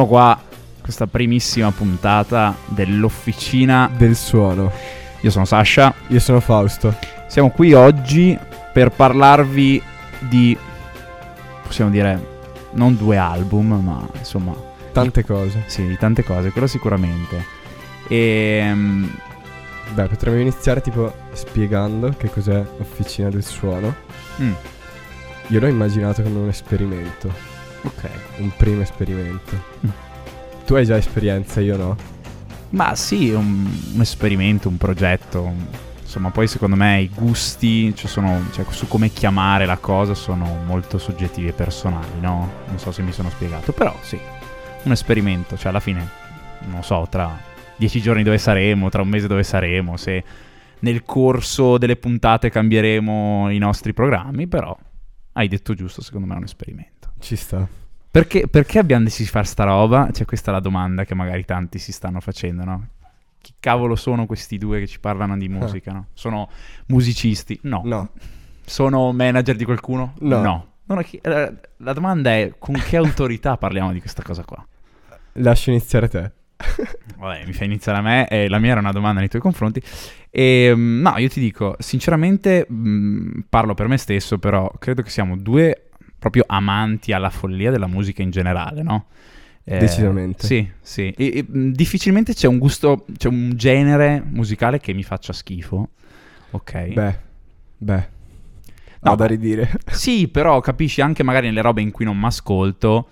Siamo qua, questa primissima puntata dell'Officina del suono. Io sono Sasha. Io sono Fausto. Siamo qui oggi per parlarvi di, possiamo dire, non due album, ma insomma... Tante cose. Sì, tante cose, quello sicuramente. E... Beh, potremmo iniziare tipo spiegando che cos'è Officina del Suono. Mm. Io l'ho immaginato come un esperimento. Ok. Un primo esperimento. Tu hai già esperienza, io no? Ma sì, un, un esperimento, un progetto. Insomma, poi secondo me i gusti, cioè sono, cioè, su come chiamare la cosa, sono molto soggettivi e personali, no? Non so se mi sono spiegato, però sì, un esperimento, cioè alla fine, non so, tra dieci giorni dove saremo, tra un mese dove saremo, se nel corso delle puntate cambieremo i nostri programmi, però hai detto giusto, secondo me è un esperimento. Ci sta. Perché, perché abbiamo deciso di fare sta roba? Cioè, questa è la domanda che magari tanti si stanno facendo, no? Chi cavolo sono questi due che ci parlano di musica, no? Sono musicisti? No. No. Sono manager di qualcuno? No. no. no eh, la domanda è con che autorità parliamo di questa cosa qua? Lascio iniziare te. Vabbè, mi fai iniziare a me. Eh, la mia era una domanda nei tuoi confronti. E, ehm, no, io ti dico, sinceramente, mm, parlo per me stesso, però credo che siamo due proprio amanti alla follia della musica in generale, no? Eh, Decisamente. Sì, sì. E, e, difficilmente c'è un gusto, c'è un genere musicale che mi faccia schifo. Ok. Beh, beh. No, da ridire. Sì, però capisci anche magari nelle robe in cui non mi ascolto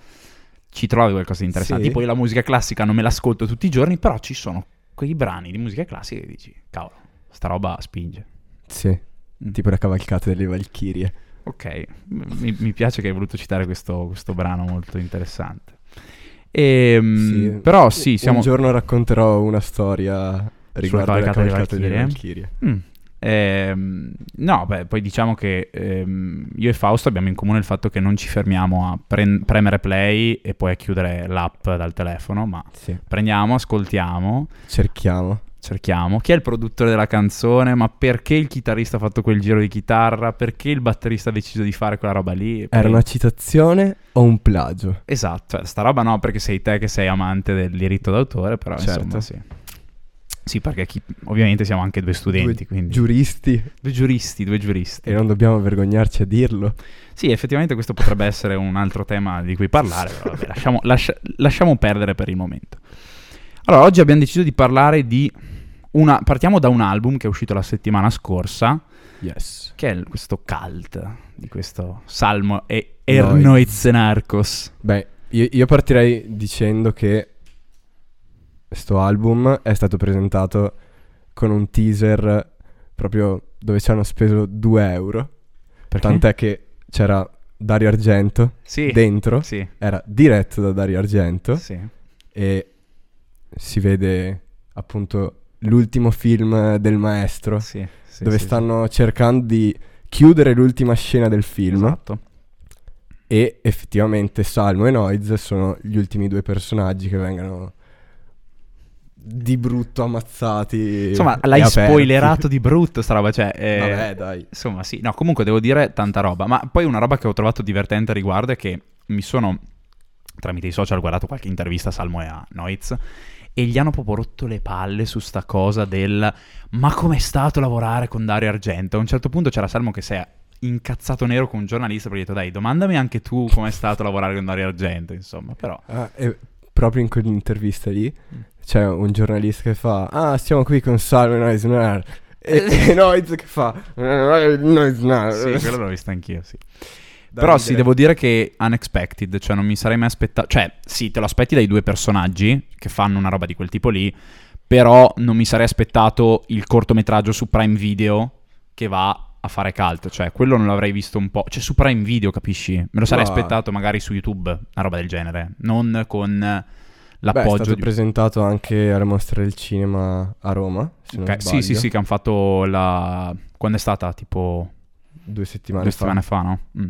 ci trovi qualcosa di interessante. Sì. Tipo la musica classica non me l'ascolto tutti i giorni, però ci sono quei brani di musica classica che dici, cavolo, sta roba spinge. Sì, mm. tipo la cavalcata delle Valchirie. Ok, mi, mi, piace che hai voluto citare questo, questo brano molto interessante. E, ehm, sì. Però sì, siamo... Un giorno racconterò una storia riguardo la cavalcata delle Valchirie. Mm. Eh, no, beh, poi diciamo che ehm, io e Fausto abbiamo in comune il fatto che non ci fermiamo a pre- premere play e poi a chiudere l'app dal telefono, ma sì. prendiamo, ascoltiamo, cerchiamo cerchiamo chi è il produttore della canzone, ma perché il chitarrista ha fatto quel giro di chitarra, perché il batterista ha deciso di fare quella roba lì. Poi... Era una citazione o un plagio? Esatto, cioè, sta roba no perché sei te che sei amante del diritto d'autore, però certo. insomma sì. Sì, perché chi... ovviamente siamo anche due studenti, due quindi... Giuristi. Due giuristi, due giuristi. E non dobbiamo vergognarci a dirlo. Sì, effettivamente questo potrebbe essere un altro tema di cui parlare, però vabbè, lasciamo, lascia... lasciamo perdere per il momento. Allora, oggi abbiamo deciso di parlare di una, partiamo da un album che è uscito la settimana scorsa. Yes. Che è questo cult di questo Salmo e Ernoizenarcos. Beh, io, io partirei dicendo che questo album è stato presentato con un teaser proprio dove ci hanno speso 2 euro. Perché? Tant'è che c'era Dario Argento sì, dentro. Sì. Era diretto da Dario Argento. Sì. E si vede appunto l'ultimo film del maestro, sì, sì, dove sì, stanno cercando di chiudere l'ultima scena del film. Esatto. E effettivamente Salmo e Noiz sono gli ultimi due personaggi che vengono di brutto ammazzati. Insomma, l'hai spoilerato di brutto sta roba, cioè... Eh, Vabbè, dai. Insomma, sì. No, comunque devo dire tanta roba. Ma poi una roba che ho trovato divertente a riguardo è che mi sono, tramite i social, guardato qualche intervista a Salmo e a Noiz e gli hanno proprio rotto le palle su sta cosa del ma com'è stato lavorare con Dario Argento? A un certo punto c'era Salmo che si è incazzato nero con un giornalista perché ha detto dai domandami anche tu com'è stato lavorare con Dario Argento insomma però ah, proprio in quell'intervista lì c'è un giornalista che fa ah siamo qui con Salmo e Noisner e, e Noiz che fa Noisner sì quello l'ho visto anch'io sì però ridere. sì, devo dire che unexpected, cioè non mi sarei mai aspettato... Cioè, sì, te lo aspetti dai due personaggi che fanno una roba di quel tipo lì, però non mi sarei aspettato il cortometraggio su Prime Video che va a fare cult, cioè quello non l'avrei visto un po', cioè su Prime Video, capisci? Me lo sarei no. aspettato magari su YouTube, una roba del genere, non con l'appoggio. Beh, è stato di... presentato anche alla Mostra del Cinema a Roma, okay. Sì, sì, sì, che hanno fatto la... quando è stata? Tipo... Due settimane due fa. settimane fa, no? Mm.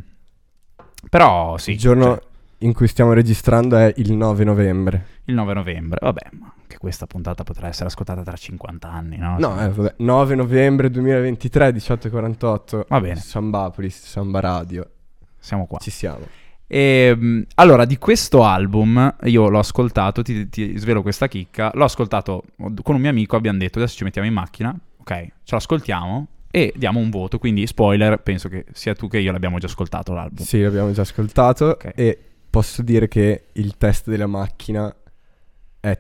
Però sì. Il giorno cioè... in cui stiamo registrando è il 9 novembre. Il 9 novembre, vabbè, ma anche questa puntata potrà essere ascoltata tra 50 anni, no? No, eh, vabbè. 9 novembre 2023, 18.48. Va bene. Sambapolis, Samba Radio. Siamo qua. Ci siamo. E, mh, allora, di questo album, io l'ho ascoltato, ti, ti svelo questa chicca, l'ho ascoltato con un mio amico, abbiamo detto adesso ci mettiamo in macchina, ok, ce l'ascoltiamo e diamo un voto, quindi spoiler, penso che sia tu che io l'abbiamo già ascoltato l'album. Sì, l'abbiamo già ascoltato Ok. e posso dire che il test della macchina è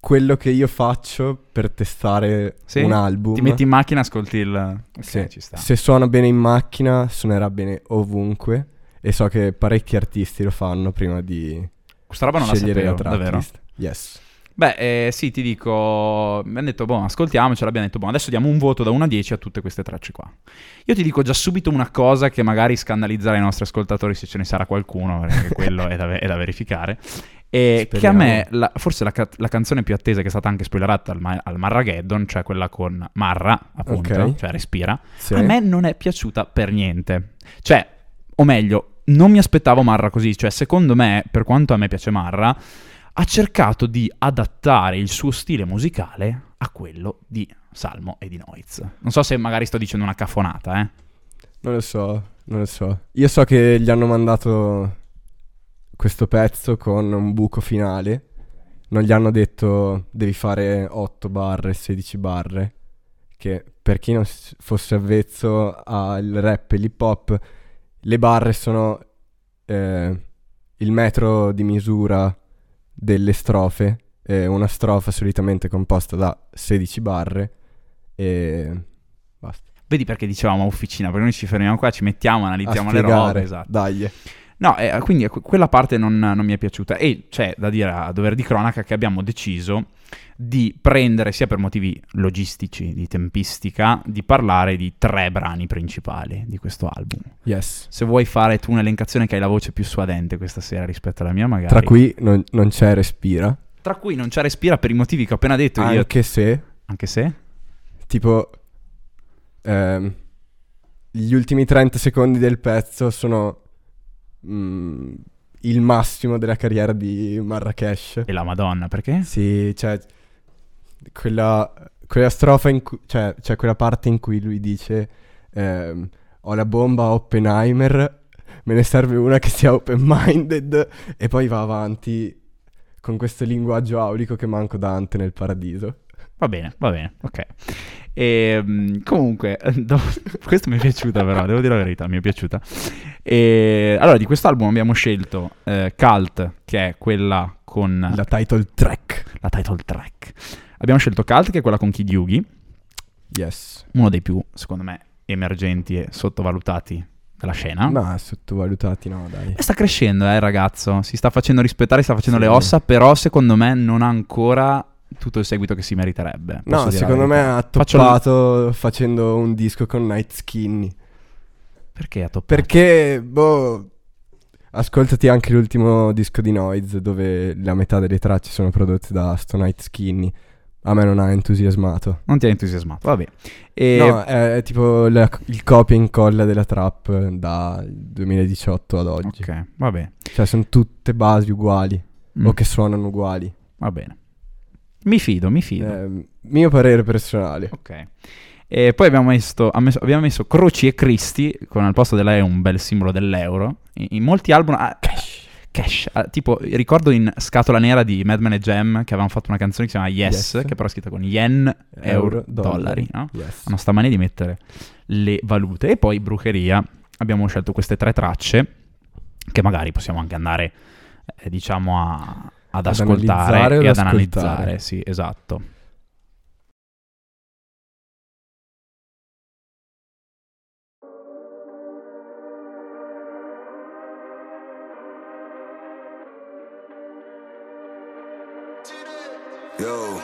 quello che io faccio per testare Sì? un album. Ti metti in macchina ascolti il... Ok, Sì. Se suona bene in macchina, suonerà bene ovunque. E so che parecchi artisti lo fanno prima di Questa roba non la scegliere sapevo, la davvero. tracklist. Yes. Beh, eh, sì, ti dico, mi hanno detto, boh, ascoltiamocela, abbiamo detto, boh, adesso diamo un voto da 1 a 10 a tutte queste tracce qua. Io ti dico già subito una cosa che magari scandalizzerà i nostri ascoltatori se ce ne sarà qualcuno, perché quello è da, ve- è da verificare. E che a me, la- forse la, ca- la canzone più attesa che è stata anche spoilerata al, Ma- al Marrageddon, cioè quella con Marra, appunto, Ok. cioè Respira, Sì. a me non è piaciuta per niente. Cioè, o meglio, non mi aspettavo Marra così. Cioè, secondo me, per quanto a me piace Marra, ha cercato di adattare il suo stile musicale a quello di Salmo e di Noiz. Non so se magari sto dicendo una cafonata, eh. Non lo so, non lo so. Io so che gli hanno mandato questo pezzo con un buco finale. Non gli hanno detto devi fare 8 barre, 16 barre. Che per chi non fosse avvezzo al rap e l'hip hop, le barre sono eh, il metro di misura delle strofe. Eh, una strofa solitamente composta da 16 barre. E basta. Vedi perché dicevamo officina, perché noi ci fermiamo qua, ci mettiamo, analizziamo le robe, esatto. Dai. No, eh, quindi que- quella parte non, non mi è piaciuta. E c'è da dire a dover di cronaca che abbiamo deciso di prendere, sia per motivi logistici, di tempistica, di parlare di tre brani principali di questo album. Yes. Se vuoi fare tu un'elencazione che hai la voce più suadente questa sera rispetto alla mia, magari. Tra cui non, non c'è respira. Tra cui non c'è respira per i motivi che ho appena detto io. Anche se, Anche se? tipo, ehm, gli ultimi 30 secondi del pezzo sono mm, il massimo della carriera di Marrakesh. E la Madonna, perché? Sì, cioè, quella, quella strofa in cui, cioè, cioè quella parte in cui lui dice ehm, ho la bomba Oppenheimer, me ne serve una che sia open-minded e poi va avanti con questo linguaggio aulico che manco Dante nel paradiso. Va bene, va bene, ok. E, mm, comunque, do- questo mi è piaciuta però, devo dire la verità, mi è piaciuta. E, allora, di quest'album abbiamo scelto eh, Cult, che è quella con La title track. la title track. Abbiamo scelto Cult, che è quella con Kid Yugi, Yes. uno dei più, secondo me, emergenti e sottovalutati della scena. Ma sottovalutati no, dai. E sta crescendo, eh, ragazzo. Si sta facendo rispettare, sta facendo Sì. le ossa, però secondo me non ha ancora tutto il seguito che si meriterebbe. No, secondo me ha Faccio toppato facendo un disco con Night Skinny. Perché ha toppato? Perché, boh, ascoltati anche l'ultimo disco di Noise dove la metà delle tracce sono prodotte da sto Night Skinny. A me non ha entusiasmato. Non ti ha entusiasmato, vabbè. E No, è, è tipo la- il copia e incolla della trap dal 2018 ad oggi. Ok, va bene. Cioè, sono tutte basi uguali Mm, o che suonano uguali. Va bene. Mi fido, mi fido. Eh, mio parere personale. Ok. E poi abbiamo messo, abbiamo messo Croci e Cristi, con al posto della E un bel simbolo dell'euro. In, in molti album... ah, Cash. Cash. Ah, tipo, ricordo in Scatola Nera di Madman e Jam che avevano fatto una canzone che si chiama Yes, Yes. che però è scritta con yen, euro, dollari, no? Yes. Hanno sta mania di mettere le valute. E poi Brucheria. Abbiamo scelto queste tre tracce che magari possiamo anche andare, eh, diciamo, a- ad, Ad ascoltare e ad ad ascoltare. analizzare. Sì, esatto. Yo.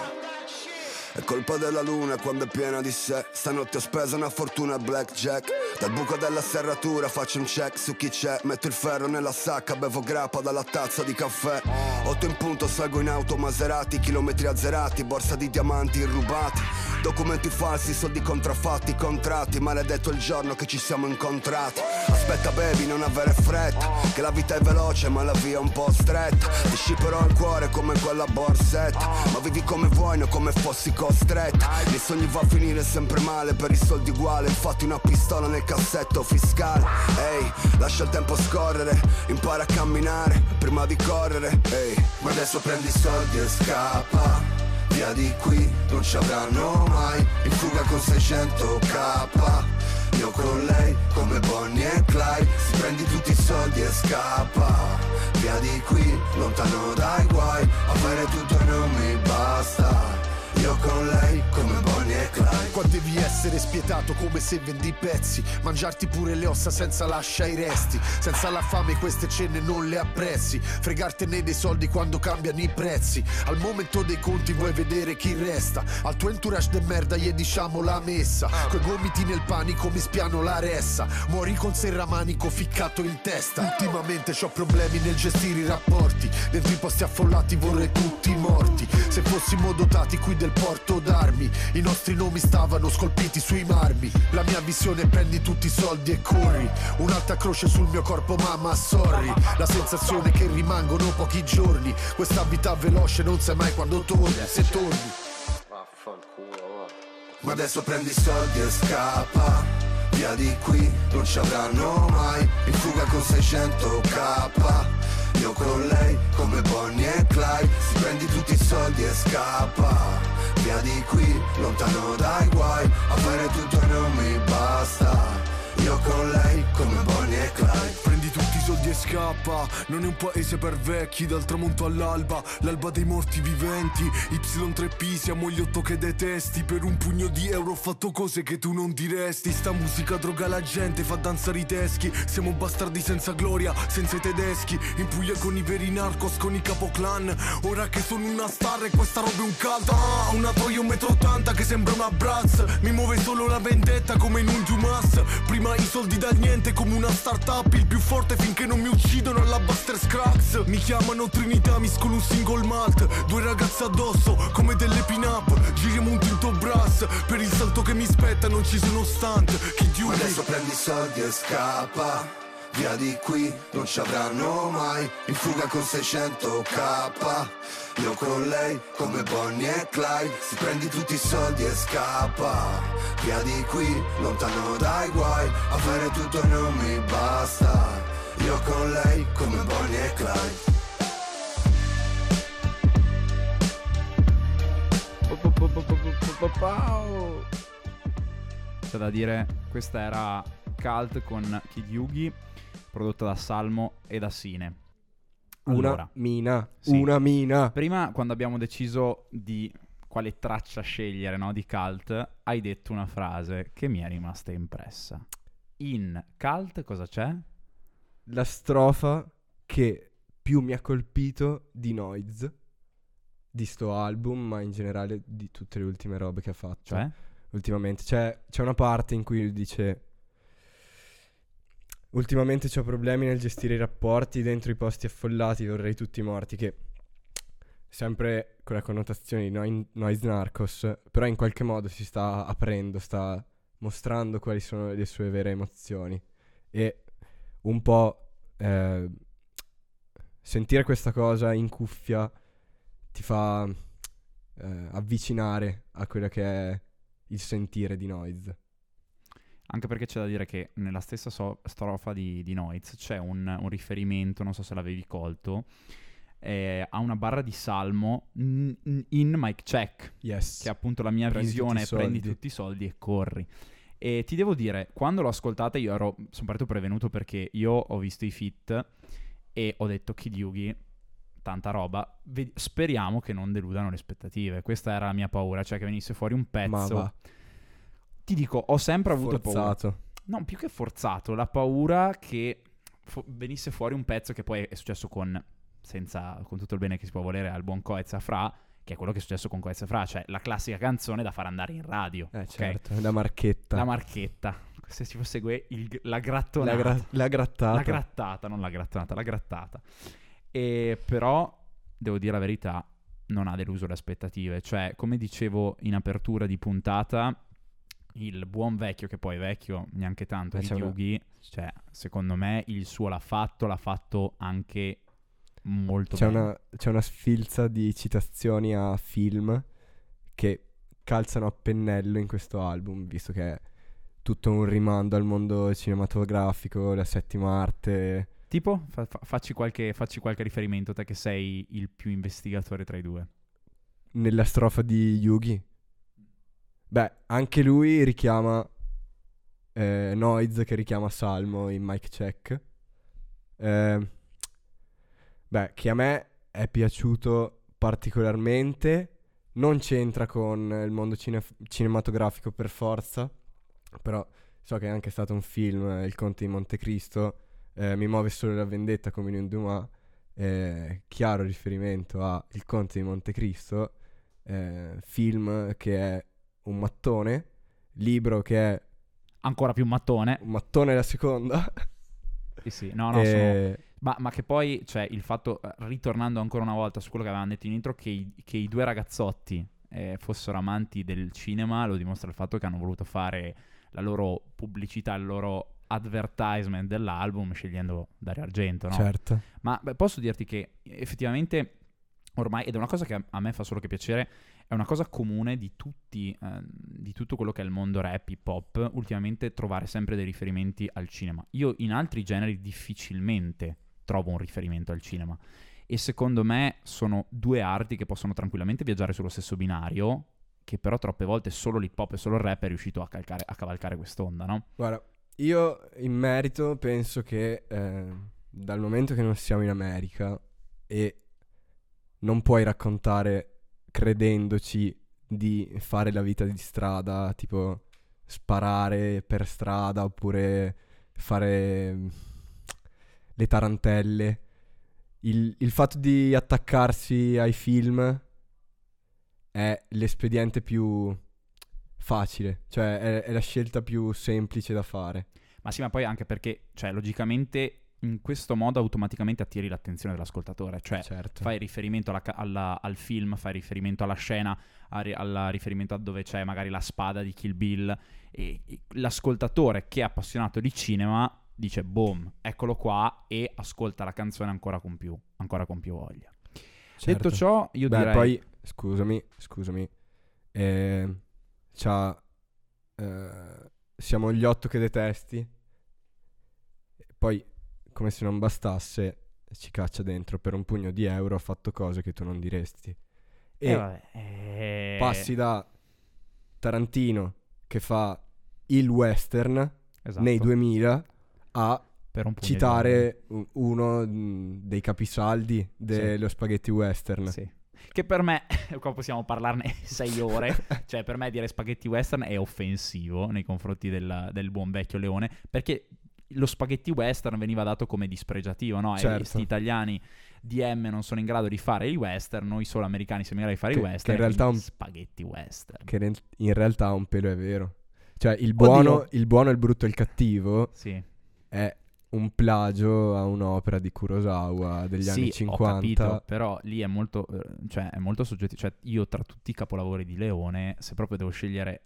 Colpa della luna quando è piena di sé. Stanotte ho speso una fortuna blackjack. Dal buco della serratura faccio un check su chi c'è. Metto il ferro nella sacca, bevo grappa dalla tazza di caffè. Otto in punto, salgo in auto Maserati Chilometri azzerati, borsa di diamanti rubati. Documenti falsi, soldi contraffatti, contratti. Maledetto il giorno che ci siamo incontrati. Aspetta baby, non avere fretta Che la vita è veloce ma la via è un po' stretta. Ti scipperò il cuore come quella borsetta Ma vivi come vuoi, non come fossi costretto stretta I sogni va a finire sempre male. Per i soldi uguale Infatti una pistola nel cassetto fiscale. Ehi, lascia il tempo scorrere Impara a camminare Prima di correre. Ehi, ma adesso prendi i soldi e scappa. Via di qui non ci avranno mai. In fuga con 600k Io con lei come Bonnie e Clyde. Si prendi tutti i soldi e scappa. Via di qui, lontano dai guai. Avere tutto e non mi basta io con lei come Bonnie e Clyde. Qua devi essere spietato come se vendi pezzi. Mangiarti pure le ossa senza lascia i resti. Senza la fame queste cene non le apprezzi. Fregartene dei soldi quando cambiano i prezzi. Al momento dei conti vuoi vedere chi resta. Al tuo entourage de merda gli diciamo la messa. Coi gomiti nel panico mi spiano la ressa. Muori con serramanico ficcato in testa. Ultimamente ho problemi nel gestire i rapporti. Dentro i posti affollati vorrei tutti morti. Se fossimo dotati qui del porto d'armi. I nostri nomi stavano scolpiti sui marmi. La mia visione prendi tutti i soldi e corri. Un'alta croce sul mio corpo mamma sorry La sensazione che rimangono pochi giorni. Questa vita veloce non sai mai quando torni Se torni. Ma adesso prendi i soldi e scappa. Via di qui non ci avranno mai. In fuga con 600k Io con lei come Bonnie e Clyde. Si prendi tutti i soldi e scappa Via di qui lontano dai guai Avere tutto e non mi basta. Io con lei come Bonnie e Clyde soldi e scappa. Non è un paese per vecchi Dal tramonto all'alba. L'alba dei morti viventi. Y3P siamo gli otto che detesti. Per un pugno di euro ho fatto cose che tu non diresti. Sta musica droga la gente Fa danzare i teschi. Siamo bastardi senza gloria Senza i tedeschi. In Puglia con i veri narcos Con i capoclan. Ora che sono una star e questa roba è un caldo ah, Una Toyo 1,80 m che sembra una Bratz Mi muove solo la vendetta come in un Dumas. Prima i soldi dal niente come una startup Il più forte finché non mi uccidono alla Buster Scrax Mi chiamano Trinità, miscolo un single malt. Due ragazze addosso come delle pin-up. Giriamo un tinto brass. Per il salto che mi spetta non ci sono stunt. Chi diuri adesso prendi i soldi e scappa. Via di qui non ci avranno mai. In fuga con 600k Io con lei come Bonnie e Clyde. Si prendi tutti i soldi e scappa. Via di qui lontano dai guai. Avere tutto e non mi basta Io con lei come Bonnie e Clyde C'è da dire, questa era Cult con Kid Yugi, prodotta da Salmo e da Sine. Una Allora, mina, Sì. una mina. prima quando abbiamo deciso di quale traccia scegliere no, di Cult, hai detto una frase che mi è rimasta impressa. In Cult cosa c'è? La strofa che più mi ha colpito di Noiz di sto album, ma in generale di tutte le ultime robe che ha fatto. Cioè? ultimamente. C'è, c'è una parte in cui dice: Ultimamente ho problemi nel gestire i rapporti dentro i posti affollati, vorrei tutti morti. Che sempre con la connotazione di noi- noise narcos, però in qualche modo si sta aprendo, sta mostrando quali sono le sue vere emozioni. E un po' eh, sentire questa cosa in cuffia ti fa eh, avvicinare a quello che è il sentire di Noise. Anche perché c'è da dire che nella stessa so- strofa di, di Noiz c'è un, un riferimento, non so se l'avevi colto, eh, a una barra di Salmo n- n- in Mic Check, Yes. che è appunto la mia Prendi visione, tutti prendi tutti i soldi e corri. E ti devo dire, quando l'ho ascoltata io ero, sono partito prevenuto perché io ho visto i fit e ho detto Kid Yugi, tanta roba, Ve- speriamo che non deludano le aspettative. Questa era la mia paura, cioè che venisse fuori un pezzo. Ti dico, ho sempre avuto paura. Forzato. No, più che forzato, la paura che fo- venisse fuori un pezzo che poi è successo con, senza, con tutto il bene che si può volere, al buon Coez Fra, che è quello che è successo con Coez Fra, cioè la classica canzone da far andare in radio. Eh ok? certo, la marchetta. La marchetta. Se si segue il- la grattonata. La, gra- la grattata. La grattata, non la grattonata, la grattata. E però, devo dire la verità, non ha deluso le aspettative. Cioè, come dicevo in apertura di puntata, il buon vecchio, che poi è vecchio neanche tanto, Eh, di Yugi, cioè, secondo me il suo l'ha fatto, l'ha fatto anche molto C'è bene. una, c'è una sfilza di citazioni a film che calzano a pennello in questo album, visto che è tutto un rimando al mondo cinematografico, la settima arte. Tipo, fa- fa- facci, qualche, facci qualche riferimento, te che sei il più investigatore tra i due. Nella strofa di Yugi. Beh, anche lui richiama eh, Noiz che richiama Salmo in mic check. Eh, beh, che a me è piaciuto particolarmente. Non c'entra con il mondo cine- cinematografico per forza, però so che è anche stato un film, eh, Il Conte di Montecristo, eh, Mi muove solo la vendetta come in un Dumas, eh, chiaro riferimento a Il Conte di Montecristo, eh, film che è un mattone, libro che è Ancora più mattone. un mattone la seconda. Sì, sì. No, no, sono... Ma, ma che poi, cioè, il fatto, eh, ritornando ancora una volta su quello che avevamo detto in intro, che i, che i due ragazzotti eh, fossero amanti del cinema, lo dimostra il fatto che hanno voluto fare la loro pubblicità, il loro advertisement dell'album scegliendo Dario Argento, no? Certo. Ma beh, posso dirti che effettivamente ormai, ed è una cosa che a, a me fa solo che piacere, è una cosa comune di tutti, eh, di tutto quello che è il mondo rap, hip hop, ultimamente trovare sempre dei riferimenti al cinema. Io in altri generi difficilmente trovo un riferimento al cinema. E secondo me sono due arti che possono tranquillamente viaggiare sullo stesso binario, che però troppe volte solo l'hip hop e solo il rap è riuscito a, calcare- a cavalcare quest'onda, no? Guarda, io in merito penso che eh, dal momento che non siamo in America e non puoi raccontare credendoci di fare la vita di strada, tipo sparare per strada oppure fare le tarantelle. Il, il fatto di attaccarsi ai film è l'espediente più facile, cioè è, è la scelta più semplice da fare. Ma sì, ma poi anche perché, cioè, logicamente in questo modo automaticamente attiri l'attenzione dell'ascoltatore, cioè certo. fai riferimento alla alla- al film, fai riferimento alla scena, al riferimento a dove c'è magari la spada di Kill Bill e, e l'ascoltatore che è appassionato di cinema dice boom, eccolo qua e ascolta la canzone ancora con più, ancora con più voglia. Certo. Detto ciò, io Beh, direi poi, scusami, scusami, eh, c'ha, eh, siamo gli otto che detesti, poi, come se non bastasse, ci caccia dentro per un pugno di euro, ha fatto cose che tu non diresti. E Eh, vabbè, eh, passi da Tarantino, che fa il western, esatto, nei 2000, a per un di citare uno dei capisaldi dello spaghetti western. Sì. Che per me, qua possiamo parlarne sei ore, cioè per me dire spaghetti western è offensivo nei confronti del, del buon vecchio Leone, perché lo spaghetti western veniva dato come dispregiativo, no? E Certo. questi italiani DM non sono in grado di fare i western, noi solo americani siamo in grado di fare Che- i western. che in realtà un- spaghetti western. Che in realtà un pelo è vero. Cioè, il buono, il buono, il brutto e il cattivo Sì. È un plagio a un'opera di Kurosawa degli sì, anni ho 50. capito, però lì è molto, eh, cioè, è molto soggettivo. Cioè, io tra tutti i capolavori di Leone, se proprio devo scegliere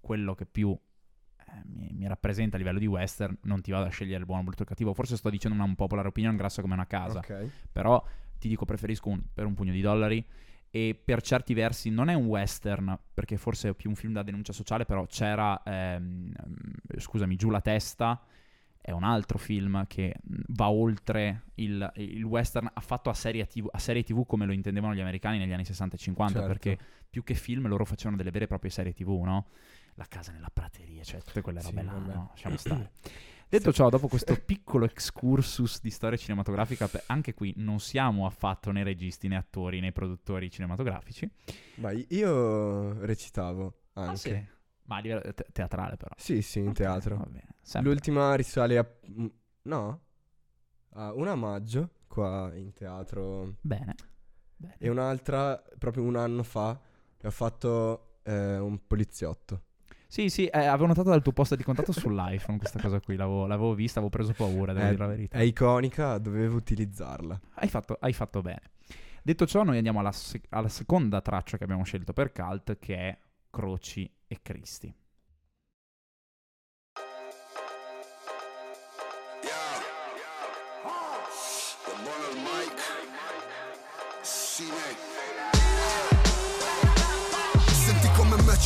quello che più eh, mi, mi rappresenta a livello di western, non ti vado a scegliere il buono, brutto e il cattivo. Forse sto dicendo una popolare opinion grassa come una casa. Ok. Però ti dico, preferisco un, per un pugno di dollari. E per certi versi non è un western, perché forse è più un film da denuncia sociale, però c'era, ehm, scusami, Giù la testa, è un altro film che va oltre il, il western, ha fatto a serie, TV, a serie TV come lo intendevano gli americani negli anni 60 e 50, Certo. perché più che film loro facevano delle vere e proprie serie TV, no? La casa nella prateria, cioè tutte quelle Sì, robe là, vabbè. no? Lasciamo stare. Detto ciò, dopo questo piccolo excursus di storia cinematografica, anche qui non siamo affatto né registi né attori né produttori cinematografici. Ma io recitavo anche. sì. Ma a livello te- teatrale però. Sì, sì, in Ok, teatro. L'ultima risale a... mm, No? A una maggio, qua in teatro. Bene. Bene. E un'altra proprio un anno fa. Ho fatto eh, un poliziotto. Sì, sì, eh, avevo notato dal tuo post di contatto sull'iPhone questa cosa qui, l'avevo, l'avevo vista, avevo preso paura, devo È- dire la verità. È iconica, dovevo utilizzarla. Hai fatto, hai fatto bene. Detto ciò, noi andiamo alla, sec- alla seconda traccia che abbiamo scelto per Cult, che è Croci e Cristi.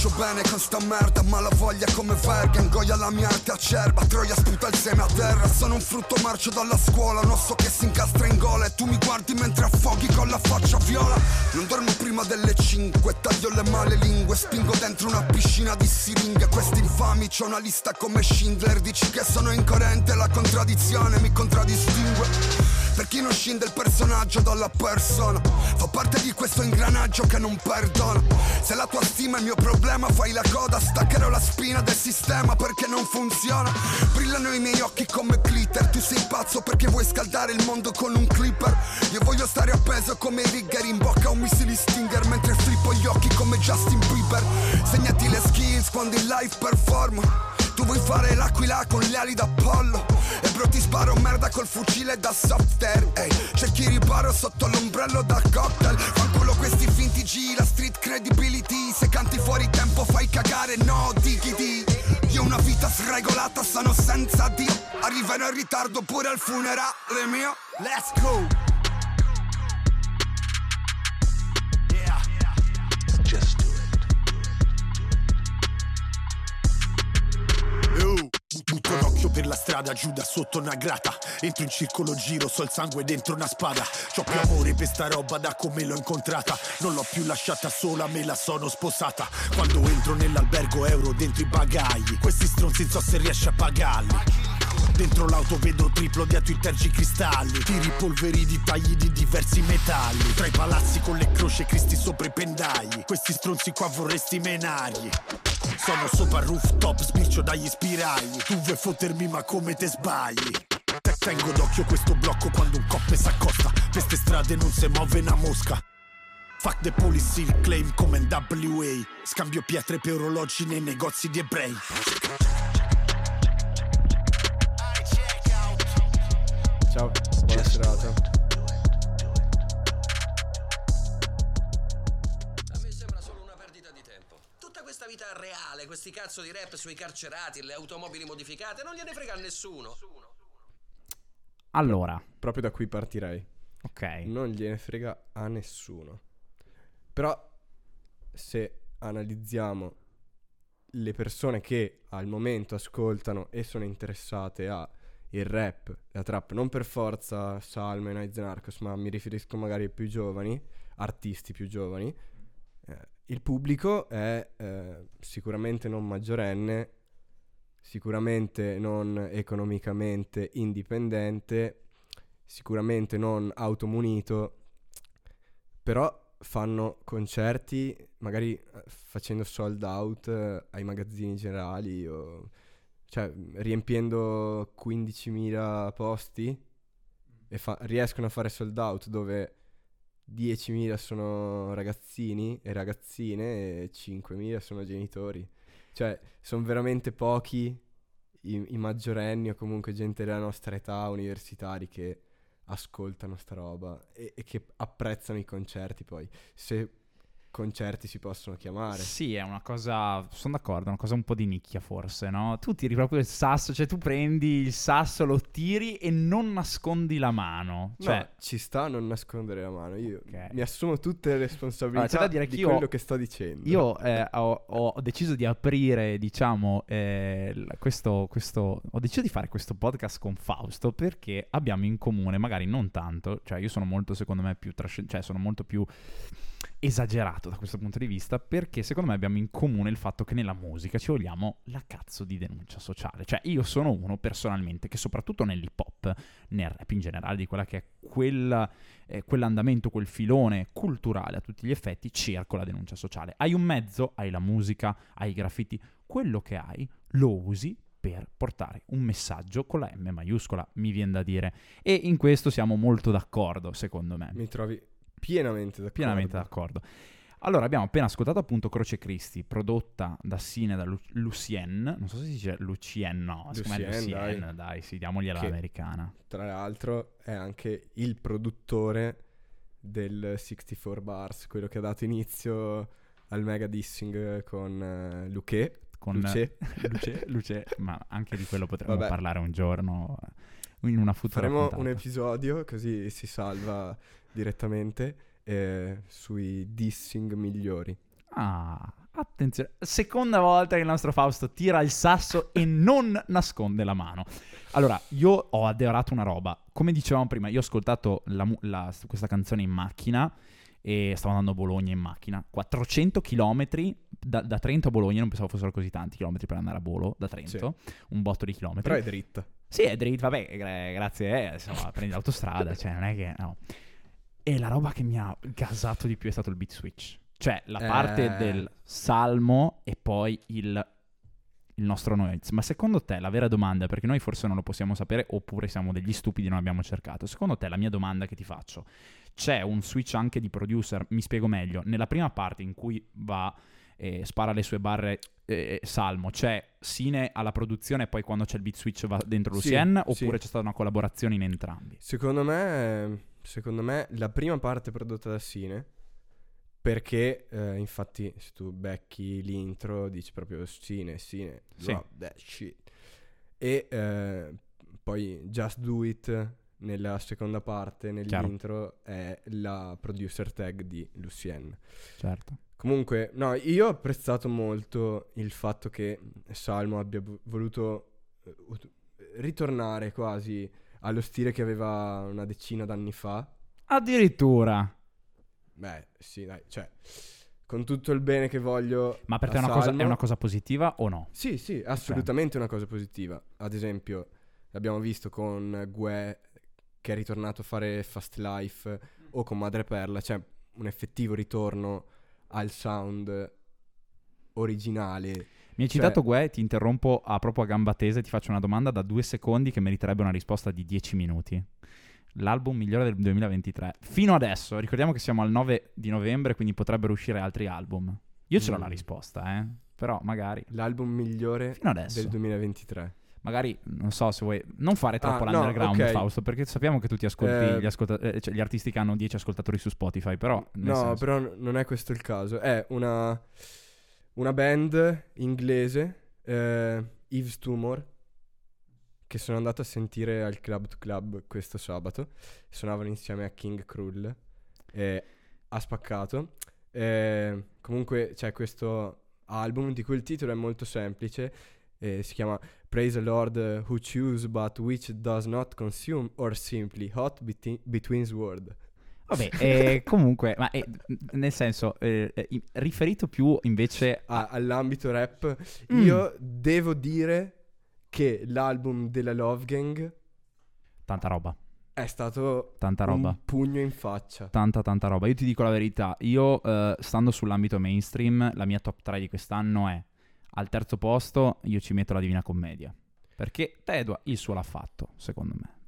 Faccio bene con sta merda Ma la voglia come verga Ingoia la mia arte acerba Troia sputa il seme a terra Sono un frutto marcio dalla scuola Un osso che si incastra in gola E tu mi guardi mentre affoghi con la faccia viola Non dormo prima delle 5 Taglio le male lingue Spingo dentro una piscina di siringhe Questi infami c'ho una lista come Schindler Dici che sono incoerente La contraddizione mi contraddistingue per chi non scende il personaggio dalla persona Fa parte di questo ingranaggio che non perdona. Se la tua stima è il mio problema fai la coda Staccherò la spina del sistema perché non funziona. Brillano i miei occhi come glitter Tu sei pazzo perché vuoi scaldare il mondo con un clipper. Io voglio stare appeso come rigger in bocca a un missile Stinger Mentre flippo gli occhi come Justin Bieber. Segnati le skills quando in live performo tu vuoi fare l'aquila con le ali d'Apollo? E bro ti sparo merda col fucile da soft air Ehi, cerchi riparo sotto l'ombrello da cocktail. Fanculo questi finti G, la street credibility. Se canti fuori tempo fai cagare, no diggity Io una vita sregolata, sono senza Dio. Arriverò in ritardo pure al funerale mio. Let's go Butto un occhio per la strada, giù da sotto una grata. Entro in circolo giro, so il sangue dentro una spada. C'ho più amore per sta roba da come l'ho incontrata. Non l'ho più lasciata sola, me la sono sposata. Quando entro nell'albergo euro dentro i bagagli. Questi stronzi non so se riesce a pagarli Dentro l'auto vedo triplo dietro i tergicristalli Tiri polveri di tagli di diversi metalli Tra i palazzi con le croci e cristi sopra i pendagli Questi stronzi qua vorresti menargli. Sono sopra rooftop, sbircio dagli spiragli Tu vuoi fottermi ma come te sbagli? Tengo d'occhio questo blocco quando un coppe s'accosta Per ste strade non si muove una mosca. Fuck the policy, il claim come in WA Scambio pietre per orologi nei negozi di ebrei Ciao, buona serata. vita reale, questi cazzo di rap sui carcerati, le automobili modificate, non gliene frega a nessuno. Allora, Proprio da qui partirei. ok. Non gliene frega a nessuno. Però se analizziamo le persone che al momento ascoltano e sono interessate a il rap, la trap, non per forza Salme, Nights Narcos, ma mi riferisco magari ai più giovani, artisti più giovani, eh, il pubblico è eh, sicuramente non maggiorenne, sicuramente non economicamente indipendente, sicuramente non automunito, però fanno concerti magari eh, facendo sold out eh, ai magazzini generali o cioè riempiendo 15.000 posti e fa- riescono a fare sold out dove 10.000 sono ragazzini e ragazzine e 5.000 sono genitori. Cioè, sono veramente pochi i, i, maggiorenni o comunque gente della nostra età, universitari, che ascoltano sta roba e, e che apprezzano i concerti poi. Se concerti si possono chiamare. Sì, è una cosa, sono d'accordo, è una cosa un po' di nicchia forse, no? Tu tiri proprio il sasso, cioè tu prendi il sasso, lo tiri e non nascondi la mano. Cioè... No, ci sta a non nascondere la mano, io okay. mi assumo tutte le responsabilità allora, dire di che io, quello che sto dicendo. Io eh, ho, ho, deciso di aprire, diciamo, eh, questo, questo, ho deciso di fare questo podcast con Fausto perché abbiamo in comune, magari non tanto, cioè io sono molto, secondo me, più trascendente, cioè sono molto più esagerato da questo punto di vista perché secondo me abbiamo in comune il fatto che nella musica ci vogliamo la cazzo di denuncia sociale. Cioè io sono uno personalmente che soprattutto nell'hip hop, nel rap in generale, di quella che è quella, eh, quell'andamento, quel filone culturale a tutti gli effetti, cerco la denuncia sociale. Hai un mezzo, hai la musica, hai i graffiti, quello che hai lo usi per portare un messaggio con la M maiuscola, mi viene da dire. E in questo siamo molto d'accordo, secondo me. Mi trovi Pienamente d'accordo. Pienamente d'accordo. Allora, abbiamo appena ascoltato appunto Croce Cristi, prodotta da Sine da Lu- Lucien, non so se si dice Lucien, no, Lucien, è Lucien, dai. dai, sì, diamogliela l'americana. Tra l'altro è anche il produttore del 64 Bars, quello che ha dato inizio al mega dissing con uh, Luque. Con Luce. Luce, Luce, ma anche di quello potremmo Vabbè. parlare un giorno in una futura Faremo puntata. un episodio così si salva direttamente eh, sui dissing migliori. Ah, Attenzione, seconda volta che il nostro Fausto tira il sasso e non nasconde la mano. Allora, io ho adorato una roba. Come dicevamo prima, io ho ascoltato la la- questa canzone in macchina e stavo andando a Bologna in macchina. 400 km da, da Trento a Bologna, non pensavo fossero così tanti chilometri per andare a Bolo da Trento, un botto di chilometri. Però è dritta. Sì, è dritto, vabbè, gra- grazie, eh, insomma, prendi l'autostrada, cioè non è che... No. E la roba che mi ha gasato di più è stato il beat switch. Cioè, la parte Eh. del salmo e poi il, il nostro noise. Ma secondo te, la vera domanda, perché noi forse non lo possiamo sapere, oppure siamo degli stupidi e non abbiamo cercato. Secondo te, la mia domanda che ti faccio, c'è un switch anche di producer? Mi spiego meglio. Nella prima parte in cui va e spara le sue barre eh, salmo, c'è Sine alla produzione e poi quando c'è il beat switch va dentro Sì, Lucien? sì. Oppure c'è stata una collaborazione in entrambi? Secondo me, secondo me la prima parte è prodotta da Sine. Perché, eh, infatti, se tu becchi l'intro, dici proprio Sine, Sine, Sì. drop that shit. E eh, poi Just Do It nella seconda parte, nell'intro, è la producer tag di Lucien. Certo. Comunque, no, io ho apprezzato molto il fatto che Salmo abbia vo- voluto eh, ut- ritornare quasi allo stile che aveva una decina d'anni fa. Addirittura. Beh, sì, dai, cioè, con tutto il bene che voglio. Ma per te è una, cosa, Salmo- è una cosa positiva o no? Sì, sì, assolutamente una cosa positiva. Ad esempio, l'abbiamo visto con Gue che è ritornato a fare Fast Life o con Madreperla, cioè un effettivo ritorno al sound originale. Mi hai Cioè- citato Gue, ti interrompo a proprio a gamba tesa e ti faccio una domanda da due secondi che meriterebbe una risposta di 10 minuti. L'album migliore del 2023. Fino adesso, ricordiamo che siamo al 9 di novembre, quindi potrebbero uscire altri album. Io ce l'ho Mm. la risposta, eh. Però magari, L'album migliore fino adesso. del 2023. Magari, non so se vuoi, non fare troppo Ah, no, l'underground, ok. Fausto, perché sappiamo che tu ti ascolti Eh, gli, ascolta- eh, cioè, gli artisti che hanno 10 ascoltatori su Spotify, però... No, senso- però n- non è questo il caso. È una, una band inglese, eh, Eve's Tumor, che sono andato a sentire al Club to Club questo sabato. Suonavano insieme a King Krull e ha spaccato. Comunque c'è questo album di cui il titolo è molto semplice. eh, si chiama Praise the Lord uh, who choose but which does not consume or simply hot between between word. Vabbè, eh, comunque, ma eh, nel senso, eh, eh, riferito più invece a... a- all'ambito rap, Mm. io devo dire che l'album della Love Gang Tanta roba, è stato tanta roba. un pugno in faccia. Tanta, tanta roba. Io ti dico la verità. Io, eh, stando sull'ambito mainstream, la mia top 3 di quest'anno è al terzo posto. Io ci metto la Divina Commedia. Perché Tedua il suo l'ha fatto, secondo me.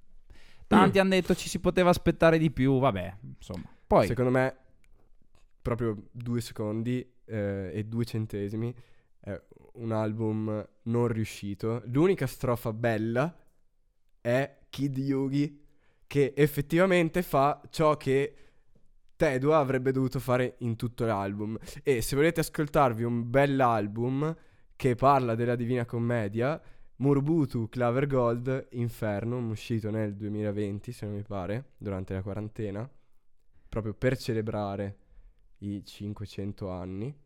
Tanti hanno detto ci si poteva aspettare di più. Vabbè, insomma. Poi, Secondo me, proprio due secondi eh, e due centesimi è un album non riuscito. L'unica strofa bella è Kid Yugi che effettivamente fa ciò che Tedua avrebbe dovuto fare in tutto l'album. E se volete ascoltarvi un bell'album che parla della Divina Commedia, Murbutu Claver Gold Infernum, uscito nel 2020, se non mi pare, durante la quarantena, proprio per celebrare i 500 anni,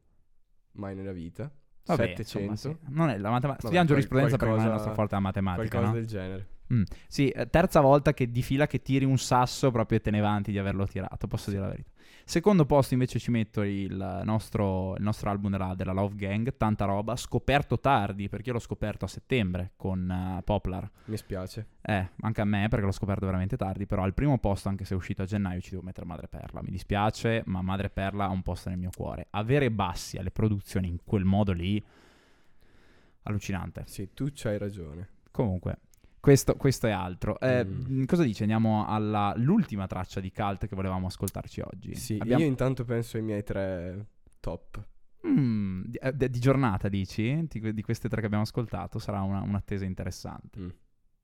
mai nella vita, vabbè, 700, insomma, sì. Non è la matematica. Studiamo giurisprudenza perché non è la qualcosa- nostra forte la matematica, qualcosa no? del genere. Mm. Sì, eh, terza volta che di fila che tiri un sasso proprio e te ne vanti di averlo tirato, posso dire la verità. Secondo posto invece ci metto il nostro, il nostro album della, della Love Gang, tanta roba, scoperto tardi, perché io l'ho scoperto a settembre con eh, Poplar. Mi spiace. Eh, anche a me perché l'ho scoperto veramente tardi, però al primo posto, anche se è uscito a gennaio, ci devo mettere Madre Perla. Mi dispiace, ma Madre Perla ha un posto nel mio cuore. Avere bassi alle produzioni in quel modo lì, allucinante. Sì, tu c'hai ragione. Comunque, questo, questo è altro. Eh, Mm. Cosa dici? Andiamo all'ultima traccia di cult che volevamo ascoltarci oggi. Sì, Abbiamo- io intanto penso ai miei tre top. Mm, di, eh, di giornata, dici? Di, di queste tre che abbiamo ascoltato, sarà una- un'attesa interessante. Mm.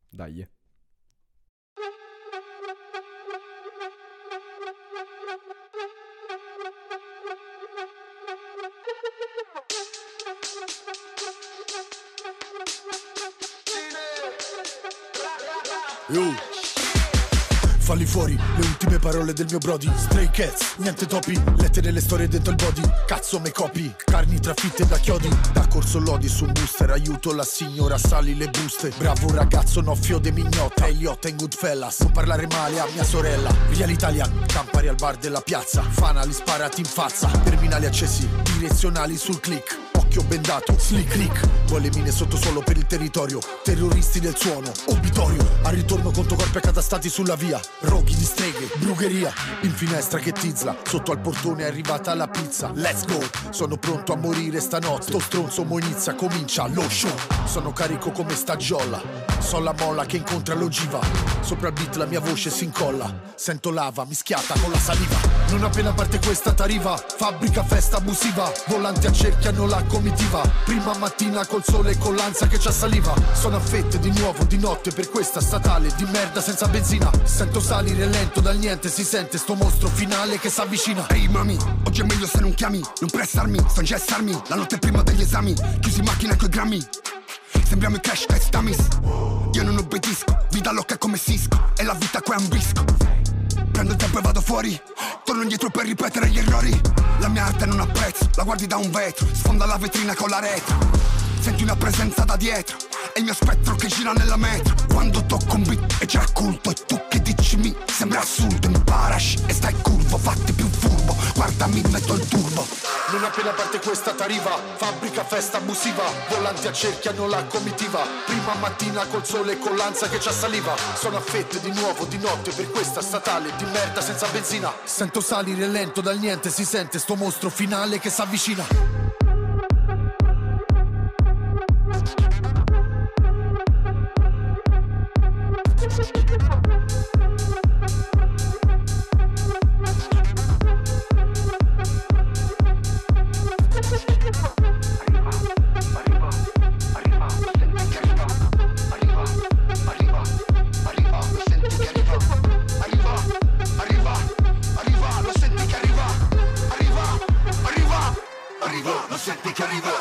Dai. Yo. falli fuori Le ultime parole del mio brody. Stray cats, niente topi. Lettere le storie dentro il body. Cazzo me copi. Carni trafitte da chiodi. Da corso lodi su un booster. Aiuto la signora, sali le buste. Bravo ragazzo, no fiode mignotta. Eliotta in Goodfellas. Non parlare male a mia sorella. Real Italian Campari al bar della piazza. Fanali sparati in faccia. Terminali accesi Direzionali sul click occhio bendato, slick click. Vuole mine sottosuolo per il territorio. Terroristi del suono, obitorio. Al ritorno conto corpi accatastati sulla via. Roghi di streghe, brugheria. In finestra che tizla, sotto al portone è arrivata la pizza. Let's go, sono pronto a morire stanotte. Sto stronzo mo inizia, comincia lo show. Sono carico come stagiola So la molla che incontra l'ogiva. Sopra il beat la mia voce si incolla. Sento lava mischiata con la saliva. Non appena parte questa t'arriva Fabbrica festa abusiva. Volanti accerchiano la comitiva Prima mattina col sole e con l'ansia che ci assaliva. Sono a fette di nuovo di notte per questa statale Di merda senza benzina. Sento salire lento dal niente Si sente sto mostro finale che s'avvicina. Ehi mami, oggi è meglio se non chiami Non prestarmi, sto in gessarmi La notte prima degli esami Chiusi in macchina coi grammi. Sembriamo i cash e stamis Io non obbedisco Vita loca come Cisco E la vita qua è un brisco Prendo il tempo e vado fuori. Torno indietro per ripetere gli errori. La mia arte non ha prezzo La guardi da un vetro. Sfonda la vetrina con la retro Senti una presenza da dietro. È il mio spettro che gira nella metro. Quando tocco un beat è già culto E tu che dici mi sembra assurdo. Imparash e stai curvo Fatti più Guardami metto il turbo. Non appena parte questa t'arriva Fabbrica festa abusiva. Volanti accerchiano la comitiva. Prima mattina col sole e con l'ansia che ci assaliva Sono a fette di nuovo di notte per questa statale Di merda senza benzina. Sento salire lento dal niente Si sente sto mostro finale che s'avvicina. Arriva, lo senti che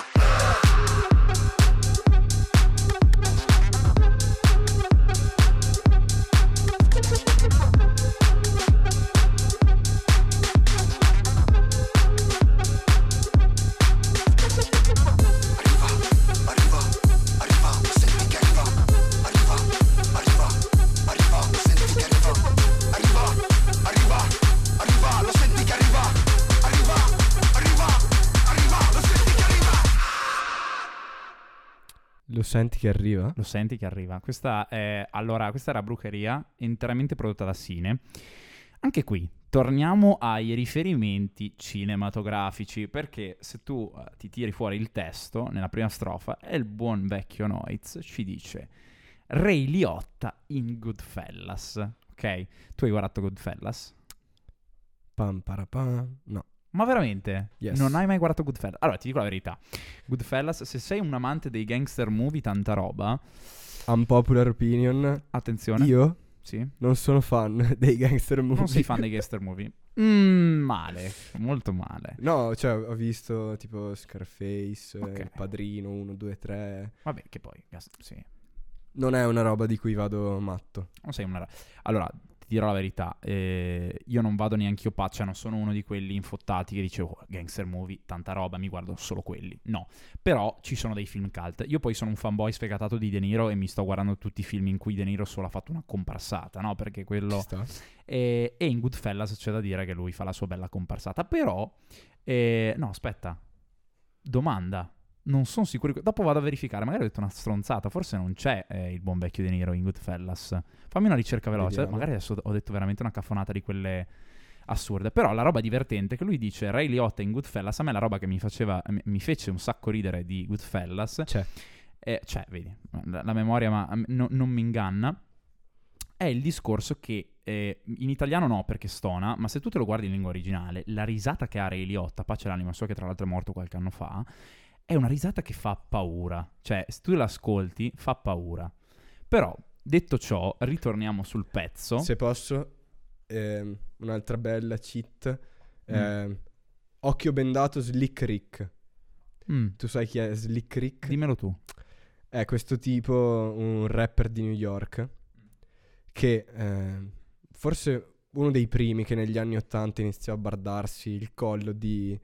senti che arriva? Lo senti che arriva. Questa è allora, questa era Brucheria, interamente prodotta da Sine. Anche qui torniamo ai riferimenti cinematografici, perché se tu eh, ti tiri fuori il testo nella prima strofa, e il buon vecchio Noiz ci dice Ray Liotta in Goodfellas. Ok? Tu hai guardato Goodfellas? Pam parapam. No. Ma veramente? Yes. Non hai mai guardato Goodfellas? Allora, ti dico la verità. Goodfellas, se sei un amante dei gangster movie, tanta roba, Unpopular opinion. attenzione. Io Sì. non sono fan dei gangster movie. Non sei fan dei gangster movie? Mm, male, molto male. No, cioè ho visto tipo Scarface, eh, Ok. Il Padrino 1, 2, 3. Vabbè, che poi, sì. Non è una roba di cui vado matto. Non sei una... ra- Allora, dirò la verità, eh, io non vado neanche io pazzo, cioè non sono uno di quelli infottati che dice, oh, gangster movie, tanta roba, mi guardo solo quelli. No, però ci sono dei film cult. Io poi sono un fanboy sfegatato di De Niro e mi sto guardando tutti i film in cui De Niro solo ha fatto una comparsata, no? Perché quello... E, e in Goodfellas c'è da dire che lui fa la sua bella comparsata. Però, eh, no, aspetta. Domanda. Non sono sicuro. Dopo vado a verificare. Magari ho detto una stronzata. Forse non c'è eh, il buon vecchio De Niro in Goodfellas. Fammi una ricerca veloce. Vediamo. Magari adesso ho detto veramente una caffonata di quelle assurde. Però la roba divertente è che lui dice Ray Liotta in Goodfellas. A me la roba che mi faceva. mi- fece un sacco ridere di Goodfellas. C'è. Eh, cioè, vedi, la, la memoria ma, no- non mi inganna. È il discorso che eh, in italiano no perché stona, ma se tu te lo guardi in lingua originale, la risata che ha Ray Liotta, pace l'anima sua che tra l'altro è morto qualche anno fa, è una risata che fa paura. Cioè, se tu l'ascolti, fa paura. Però, detto ciò, ritorniamo sul pezzo. Se posso, ehm, un'altra bella cheat. ehm, occhio bendato Slick Rick. Mm, Tu sai chi è Slick Rick? dimmelo tu. È questo tipo, un rapper di New York, che eh, forse uno dei primi che negli anni 80 iniziò a bardarsi il collo di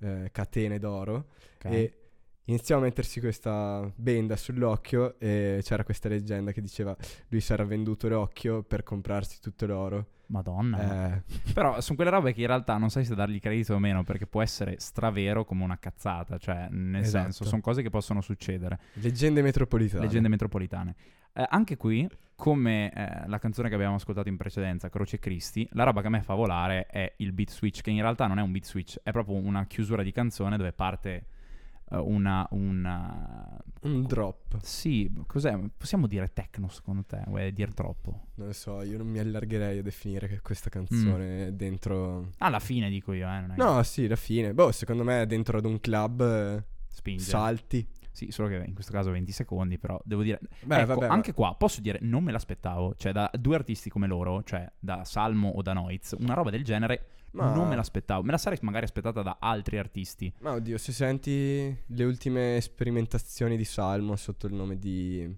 eh, catene d'oro Ok. e iniziò a mettersi questa benda sull'occhio e c'era questa leggenda che diceva lui si era venduto l'occhio per comprarsi tutto l'oro. Madonna. Eh, Però sono quelle robe che in realtà non sai se dargli credito o meno, perché può essere stravero come una cazzata. Cioè, nel Esatto. senso, sono cose che possono succedere. leggende metropolitane. Leggende metropolitane. Eh, anche qui, come eh, la canzone che abbiamo ascoltato in precedenza, Croce Cristi, la roba che a me fa volare è il beat switch, che in realtà non è un beat switch, è proprio una chiusura di canzone dove parte una, una... Un drop. Sì, cos'è? Possiamo dire techno secondo te? Vuoi dire troppo? Non lo so, io non mi allargherei a definire che questa canzone è dentro... Alla fine dico io, eh, No, sì, alla fine. Boh, secondo me è dentro ad un club eh, spinge. salti. Sì, solo che in questo caso 20 secondi, però devo dire... Beh, ecco, vabbè, anche qua posso dire, non me l'aspettavo. Cioè, da due artisti come loro, cioè da Salmo o da Noiz, una roba del genere Ma- non me l'aspettavo. Me la sarei magari aspettata da altri artisti. Ma oddio, se senti le ultime sperimentazioni di Salmo sotto il nome di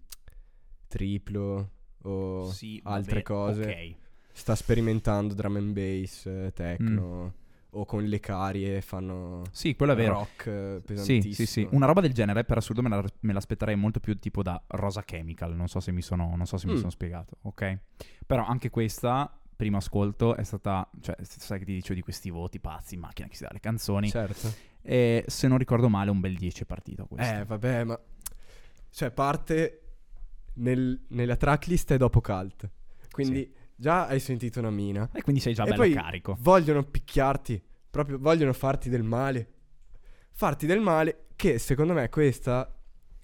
Triplo o sì, altre vabbè, cose, Ok. sta sperimentando drum and bass, eh, techno Mm. O con le carie fanno Sì, quello è vero. rock eh, Sì, pesantissimo. sì, sì. Una roba del genere, per assurdo, me, la- me l'aspetterei molto più tipo da Rosa Chemical. Non so se mi sono, non so se mi Mm. sono spiegato, ok? Però anche questa, primo ascolto, è stata. Cioè, sai che ti dicevo di questi voti pazzi in macchina che si dà le canzoni. Certo. E se non ricordo male, un bel 10 è partito questo. Eh, vabbè, ma cioè parte nel- nella tracklist e dopo cult. Quindi già hai sentito una mina. E quindi sei già e bello carico. vogliono picchiarti, proprio vogliono farti del male. Farti del male che secondo me questa,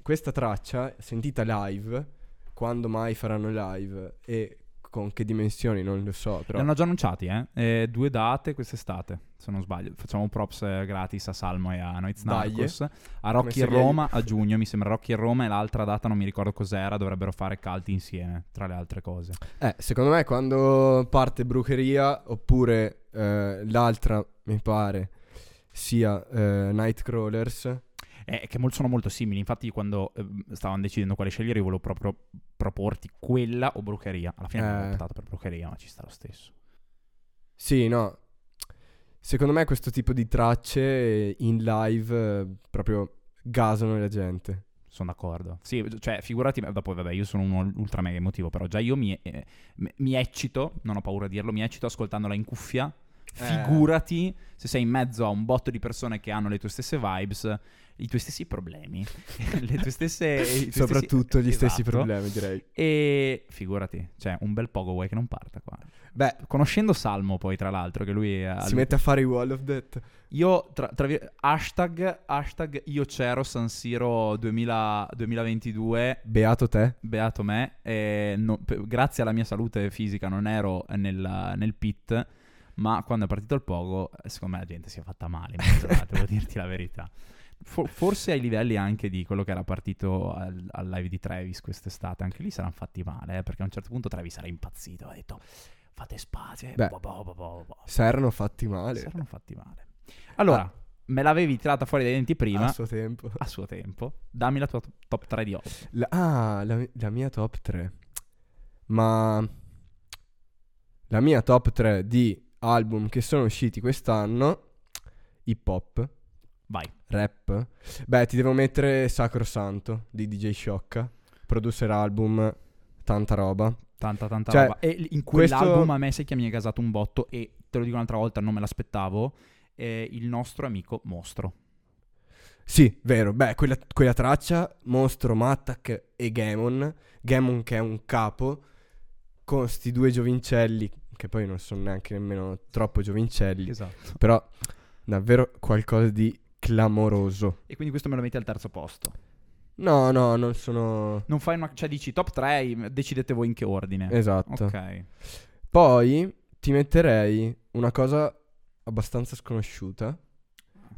questa traccia, sentita live, quando mai faranno live e con che dimensioni non lo so, però... Hanno già annunciati, eh? Eh, Due date quest'estate, se non sbaglio. Facciamo props eh, gratis a Salmo e a Noiz Narcos. A Rocky e Roma a giugno, mi sembra Rocky e Roma e l'altra data non mi ricordo cos'era, dovrebbero fare calti insieme, tra le altre cose. Eh, secondo me quando parte Brucheria oppure eh, l'altra, mi pare, sia eh, Nightcrawlers. Eh, che sono molto simili, infatti quando eh, stavano decidendo quale scegliere io volevo proprio proporti quella o Brucheria. Alla fine abbiamo Eh. optato per Brucheria, ma ci sta lo stesso. Sì, no. Secondo me questo tipo di tracce in live eh, proprio gasano la gente. Sono d'accordo. Sì, cioè, figurati, dopo, vabbè, io sono uno ultra mega emotivo, però già io mi, eh, mi eccito, non ho paura di dirlo, mi eccito ascoltandola in cuffia. Figurati se sei in mezzo a un botto di persone che hanno le tue stesse vibes, i tuoi stessi problemi, le tue stesse... tuoi Soprattutto stessi- gli stessi Esatto. problemi, direi. E figurati, cioè, un bel poco vuoi che non parta qua. Beh, Conoscendo Salmo, poi, tra l'altro, che lui è. si mette a fare i wall of death. Io, tra, tra hashtag, hashtag io c'ero San Siro 2000 2022, Beato te. beato me, no- pe- grazie alla mia salute fisica non ero nel, nel pit, ma quando è partito il pogo, eh, secondo me la gente si è fatta male, devo dirti la verità. For- forse ai livelli anche di quello che era partito al, al live di Travis quest'estate, anche lì saranno fatti male, eh, perché a un certo punto Travis era impazzito, ha detto fate spazio, eh, Beh, boh, boh, boh." Se erano fatti male. Erano fatti male. Allora, me l'avevi tirata fuori dai denti prima, A suo tempo. a suo tempo. Dammi la tua top- top 3 di oggi. La- ah, la, la mia top 3. Ma la mia top 3 di album che sono usciti quest'anno, hip hop, Vai. rap. Beh, ti devo mettere Sacrosanto di DJ Sciocca, producer album, tanta roba. Tanta, tanta Cioè, roba. E in questo- quell'album a me sai che mi è gasato un botto e te lo dico un'altra volta, non me l'aspettavo. È il nostro amico Mostro. Sì, vero. Beh, quella, quella traccia, Mostro, Mattak e Gamon. Gamon che è un capo, con sti due giovincelli, che poi non sono neanche nemmeno troppo giovincelli. Esatto. Però davvero qualcosa di clamoroso. E quindi questo me lo metti al terzo posto. No, no, non sono... Non fai una... Cioè dici top 3, decidete voi in che ordine. Esatto. Ok. Poi ti metterei una cosa abbastanza sconosciuta,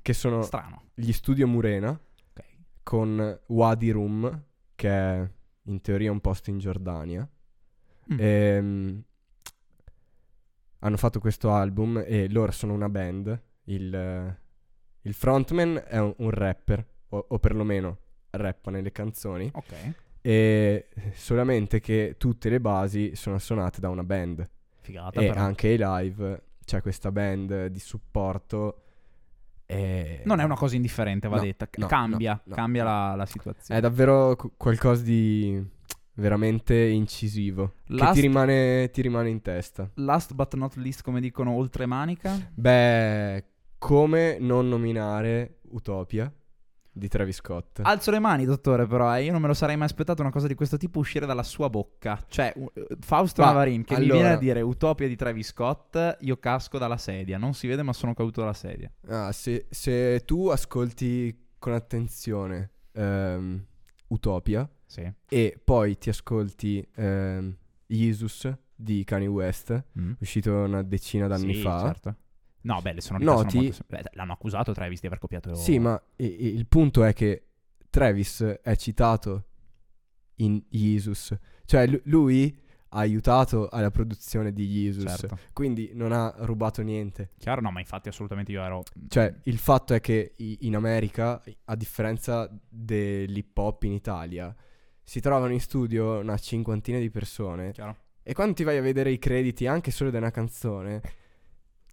che sono Strano. gli studio Murena Ok. con Wadi Rum, che è in teoria un posto in Giordania. Mm. Ehm, hanno fatto questo album e loro sono una band. Il, il frontman è un, un rapper, o, o perlomeno rappa nelle canzoni. Ok. E solamente che tutte le basi sono suonate da una band. Figata e però. anche i live, c'è questa band di supporto. E... Non è una cosa indifferente, va No, detta. no, cambia, no, cambia. La, la situazione. È davvero qu- qualcosa di veramente incisivo. Last- Che ti rimane, ti rimane in testa. Last but not least, come dicono oltre manica. Beh, come non nominare Utopia di Travis Scott? Alzo le mani, dottore, però, eh. io non me lo sarei mai aspettato una cosa di questo tipo uscire dalla sua bocca. Cioè, eh, Fausto Ma, Navarin che mi allora- viene a dire Utopia di Travis Scott, io casco dalla sedia. Non si vede, ma sono caduto dalla sedia. Ah, se, se tu ascolti con attenzione ehm, Utopia Sì. e poi ti ascolti ehm, Jesus di Kanye West, Mm. uscito una decina d'anni Sì, fa. certo. No, beh, le sonorità sono Noti- molto sem- beh, l'hanno accusato Travis di aver copiato Sì, ma il punto è che Travis è citato in Jesus. Cioè lu- lui ha aiutato alla produzione di Jesus, Certo. quindi non ha rubato niente. Chiaro, no, ma infatti assolutamente io ero Cioè, il fatto è che in America, a differenza dell'hip hop in Italia, si trovano in studio una cinquantina di persone chiaro. e quando ti vai a vedere i crediti anche solo di una canzone,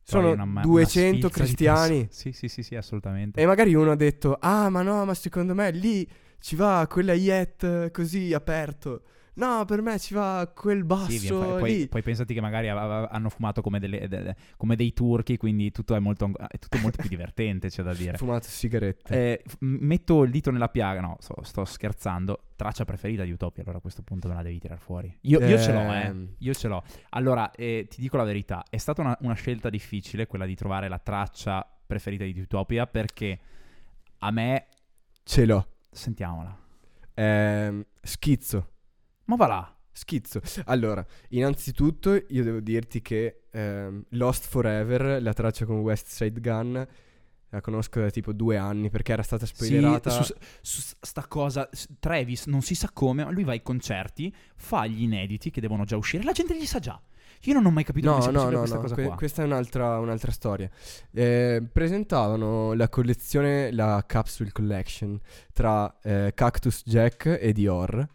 sono una ma- una 200 sfilza di cristiani. Sì, sì, sì, sì, assolutamente. E magari uno ha detto, ah ma no, ma secondo me lì ci va quella yet così aperto. No, per me ci va quel Sì, basso vi- poi, poi, poi pensati che magari hanno fumato come, delle- de- come dei turchi, quindi tutto è molto, è tutto molto più divertente, c'è da dire. Fumato sigarette. Eh, metto il dito nella piaga, no, sto, sto scherzando. Traccia preferita di Utopia, allora a questo punto me la devi tirare fuori. Io, io ce l'ho, eh. Ehm. Io ce l'ho. Allora, eh, ti dico la verità, è stata una, una scelta difficile quella di trovare la traccia preferita di Utopia perché a me... Ce l'ho. Sentiamola. Ehm, schizzo. Ma va là. Schizzo. Allora, innanzitutto io devo dirti che ehm, Lost Forever, la traccia con West Side Gun, la conosco da tipo due anni perché era stata spoilerata. Sì, su, su sta cosa, Travis non si sa come, ma lui va ai concerti, fa gli inediti che devono già uscire, la gente li sa già. Io non ho mai capito No, come no, no, questa no, cosa que- qua. questa è un'altra, un'altra storia. Eh, presentavano la collezione, la Capsule Collection tra eh, Cactus Jack e Dior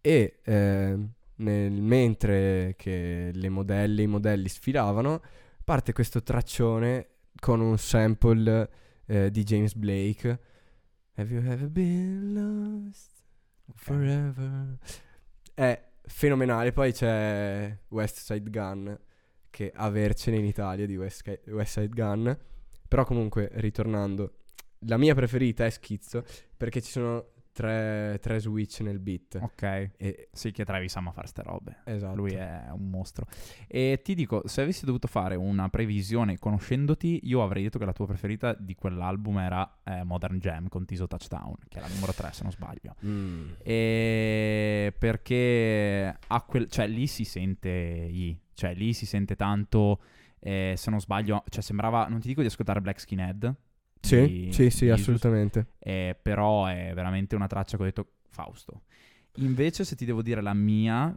e eh, nel- mentre che le modelle, i modelli sfilavano, parte questo traccione con un sample eh, di James Blake. Have you ever been lost forever? È fenomenale. Poi c'è West Side Gun, che avercene in Italia di West, West Side Gun. Però comunque, ritornando, la mia preferita è Schizzo, perché ci sono tre, tre switch nel beat. Ok. E, Sì, che Travis ama fare ste robe. esatto. Lui è un mostro. E ti dico, se avessi dovuto fare una previsione conoscendoti, io avrei detto che la tua preferita di quell'album era eh, Modern Jam con Tiso Touchdown, che è la numero 3 se non sbaglio. Mm. E perché a quel, cioè lì si sente I, cioè lì si sente tanto, eh, se non sbaglio, cioè sembrava, non ti dico di ascoltare Black Skinhead, Sì, di- sì, sì, di assolutamente. eh, però è veramente una traccia che ho detto Fausto. Invece se ti devo dire la mia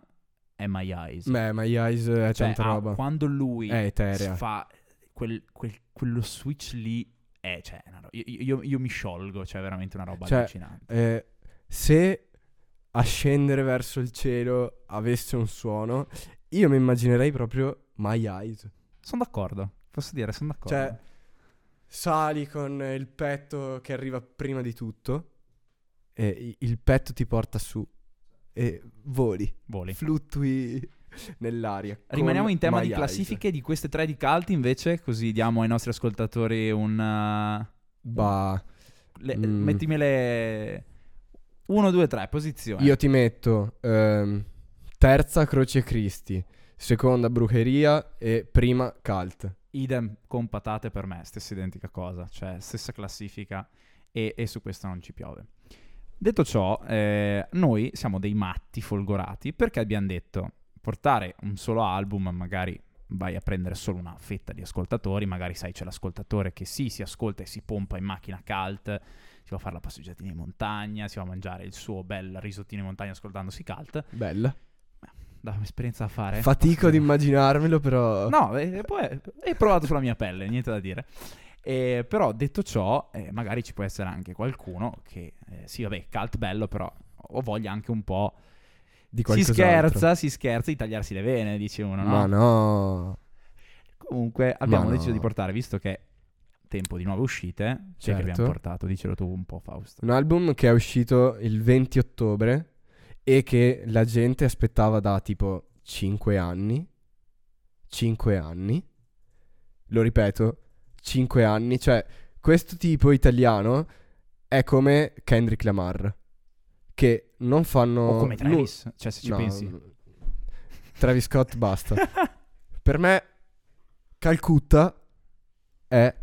è My Eyes. Beh, My Eyes è cioè, tanta ah, roba. quando lui È fa quel, quel- quello switch lì, è, cioè, una ro- io, io- io mi sciolgo, cioè veramente una roba Cioè, allucinante. Eh, se ascendere verso il cielo avesse un suono, io mi immaginerei proprio My Eyes. Sono d'accordo, posso dire, sono d'accordo. Cioè, sali con il petto che arriva prima di tutto e il petto ti porta su e voli, Voli. fluttui nell'aria. Rimaniamo in tema My di classifiche di queste tre di Cult invece, così diamo ai nostri ascoltatori un... uh, Bah, le- Mm. Mettimele 1, 2, 3, posizione. io ti metto ehm, terza Croce Cristi, seconda Brucheria e prima Cult. Idem con patate per me, stessa identica cosa, cioè stessa classifica e, e su questo non ci piove. Detto ciò, eh, noi siamo dei matti folgorati perché abbiamo detto portare un solo album, magari vai a prendere solo una fetta di ascoltatori, magari sai c'è l'ascoltatore che sì, si ascolta e si pompa in macchina cult, si va a fare la passeggiatina in montagna, si va a mangiare il suo bel risottino in montagna ascoltandosi cult, Bella. Da esperienza da fare. Fatico ad immaginarmelo, però. No, eh, poi hai provato sulla mia pelle, niente da dire. Eh, però detto ciò, eh, magari ci può essere anche qualcuno che, eh, sì, vabbè, cult bello, però ho voglia anche un po' di Si scherza, si scherza di tagliarsi le vene, dice uno, no? Ma no. Comunque abbiamo no. deciso di portare, visto che è tempo di nuove uscite, c'è che abbiamo Certo. portato, dicelo tu un po' Fausto. Un album che è uscito il 20 ottobre e che la gente aspettava da tipo 5 anni. 5 anni. Lo ripeto, 5 anni. Cioè, questo tipo italiano è come Kendrick Lamar. Che non fanno... o come nu- Travis, cioè se ci No, pensi. Travis Scott basta. per me Calcutta è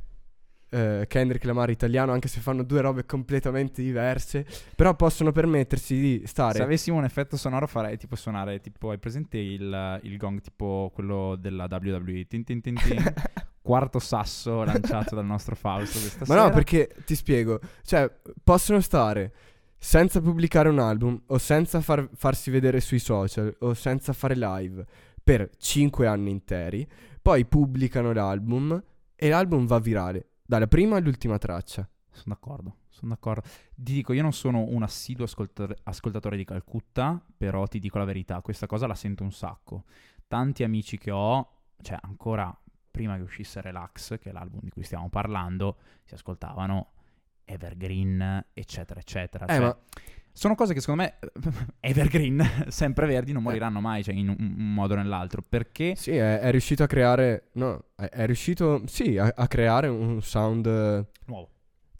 eh, Kendrick Lamar italiano, anche se fanno due robe completamente diverse, però possono permettersi di stare Se avessimo un effetto sonoro farei tipo suonare, tipo hai presente il, il gong tipo quello della WWE, tin tin tin tin, quarto sasso lanciato dal nostro Fausto questa Ma sera. no, perché ti spiego, cioè possono stare senza pubblicare un album o senza far- farsi vedere sui social o senza fare live per 5 anni interi, poi pubblicano l'album e l'album va virale, dalla prima all'ultima traccia. Sono d'accordo, sono d'accordo. Ti dico, io non sono un assiduo ascolta- ascoltatore di Calcutta, però ti dico la verità, questa cosa la sento un sacco. Tanti amici che ho, cioè ancora prima che uscisse Relax, che è l'album di cui stiamo parlando, si ascoltavano Evergreen, eccetera, eccetera. Eh, Cioè, ma Sono cose che secondo me Evergreen, sempre verdi, non moriranno mai, cioè in un, un modo o nell'altro, perché Sì, è, è riuscito a creare. No, è, è riuscito. Sì, a, a creare un sound eh, nuovo.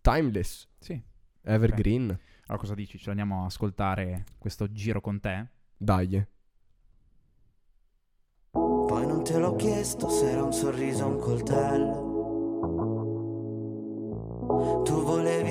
timeless, Sì. evergreen. Allora cosa dici? Ce l'andiamo a ascoltare questo giro con te? Dai. Poi non te l'ho chiesto se era un sorriso o un coltello. Tu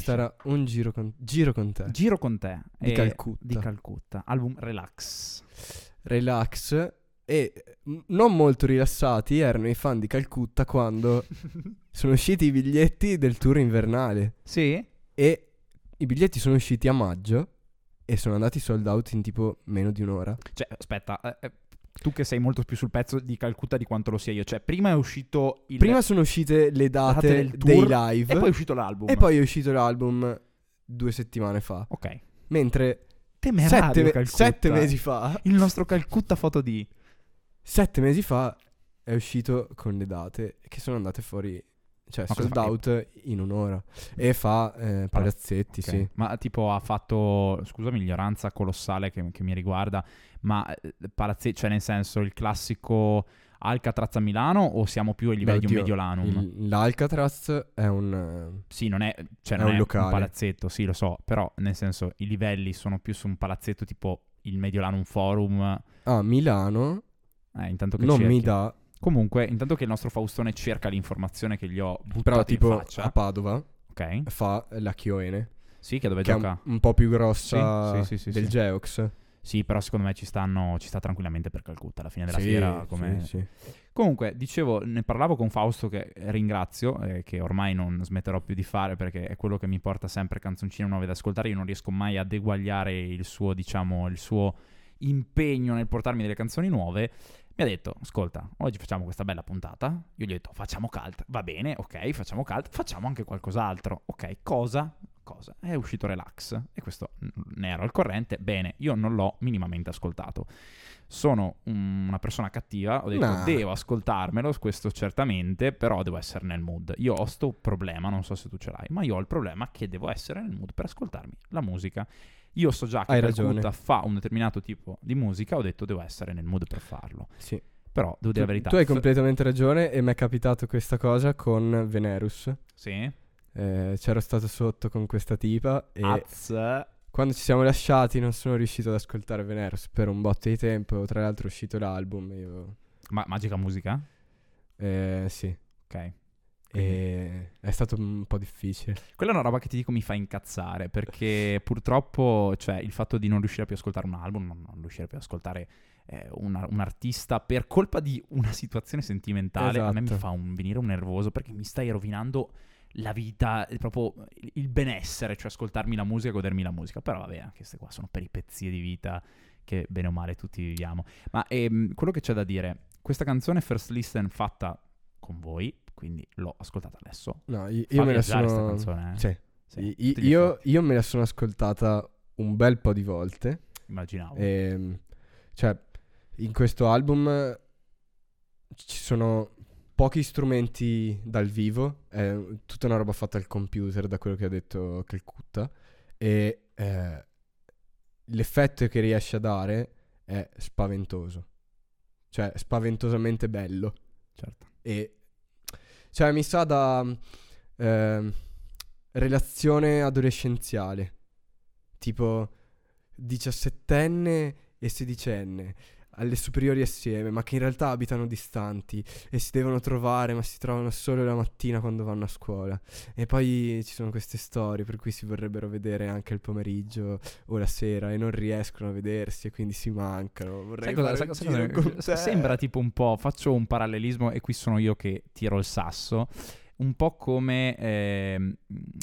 Questo era un giro con, giro con te. Giro con te. Di Calcutta. Di Calcutta. Album Relax. Relax. E mm, non molto rilassati erano i fan di Calcutta quando sono usciti i biglietti del tour invernale. Sì? E i biglietti sono usciti a maggio e sono andati sold out in tipo meno di un'ora. Cioè, aspetta, eh, eh, tu che sei molto più sul pezzo di Calcutta di quanto lo sia io. Cioè, prima è uscito il Prima sono uscite le date, date del dei tour live e poi è uscito l'album. e poi è uscito l'album due settimane fa. Ok. Mentre sette, me- sette mesi fa, Il nostro Calcutta foto di... sette mesi fa è uscito con le date che sono andate fuori, cioè Ma sold out in un'ora. E fa eh, palazzetti, Ok. sì. Ma tipo ha fatto, scusami l'ignoranza colossale che, che mi riguarda, ma eh, Palazzetti, cioè nel senso il classico Alcatraz a Milano o siamo più ai livelli di un Mediolanum? il- L'Alcatraz è un... eh, Sì, non è, cioè È non un è locale. un palazzetto, sì lo so, però nel senso i livelli sono più su un palazzetto tipo il Mediolanum Forum, a Milano eh, intanto che non cerchi. mi dà, Comunque, intanto che il nostro Faustone cerca l'informazione che gli ho buttato però tipo faccia, a Padova ok? fa la Chioene, Sì, che dove che è gioca? un, un po' più grossa Sì, sì, sì, del. Geox. Sì, però secondo me ci stanno ci sta tranquillamente per Calcutta alla fine della Sì, fiera come sì, sì. Comunque, dicevo, ne parlavo con Fausto che ringrazio, eh, che ormai non smetterò più di fare perché è quello che mi porta sempre canzoncine nuove da ascoltare. Io non riesco mai ad eguagliare il suo, diciamo, il suo impegno nel portarmi delle canzoni nuove. Mi ha detto, ascolta, oggi facciamo questa bella puntata. Io gli ho detto, facciamo cult. Va bene, ok, facciamo cult. Facciamo anche qualcos'altro. Ok, cosa? Cosa? È uscito Relax. E questo ne ero al corrente. Bene, io non l'ho minimamente ascoltato. Sono un- una persona cattiva, ho detto No. devo ascoltarmelo, questo certamente, però devo essere nel mood. Io ho sto problema, non so se tu ce l'hai, ma io ho il problema che devo essere nel mood per ascoltarmi la musica. Io so già che Calcutta ragione. fa un determinato tipo di musica, ho detto devo essere nel mood per farlo. Sì. Però devo dire la Tu, verità. tu hai completamente ragione e mi è capitato questa cosa con Venerus. Sì. Eh, c'ero stato sotto con questa tipa e Az. quando ci siamo lasciati non sono riuscito ad ascoltare Venerus per un botto di tempo. Tra l'altro è uscito l'album. Io, Ma magica musica? eh, sì. Ok. E è stato un po' difficile. Quella è una roba che ti dico mi fa incazzare perché purtroppo, cioè, il fatto di non riuscire più ad ascoltare un album, non, non riuscire più ad ascoltare eh, una- un artista per colpa di una situazione sentimentale, a me mi Esatto. fa un, venire un nervoso perché mi stai rovinando la vita, proprio il- benessere, cioè ascoltarmi la musica, godermi la musica. Però vabbè, anche queste qua sono peripezie di vita che bene o male tutti viviamo. Ma ehm, quello che c'è da dire, questa canzone First Listen fatta con voi, quindi l'ho ascoltata adesso. No, io, io me la sono. canzone, eh? Sì. Sì, I- io, io me la sono ascoltata un bel po' di volte. Immaginavo. Ehm, cioè, in questo album ci sono pochi strumenti dal vivo, è tutta una roba fatta al computer, da quello che ha detto Calcutta. E eh, l'effetto che riesce a dare è spaventoso. Cioè, spaventosamente bello. certo. E cioè mi sa da ehm, relazione adolescenziale, tipo diciassettenne e sedicenne alle superiori assieme, ma che in realtà abitano distanti e si devono trovare, ma si trovano solo la mattina quando vanno a scuola. E poi ci sono queste storie per cui si vorrebbero vedere anche il pomeriggio o la sera e non riescono a vedersi e quindi si mancano. Vorrei Sai cosa- sai cosa- sembra tipo un po', faccio un parallelismo e qui sono io che tiro il sasso, un po' come ehm,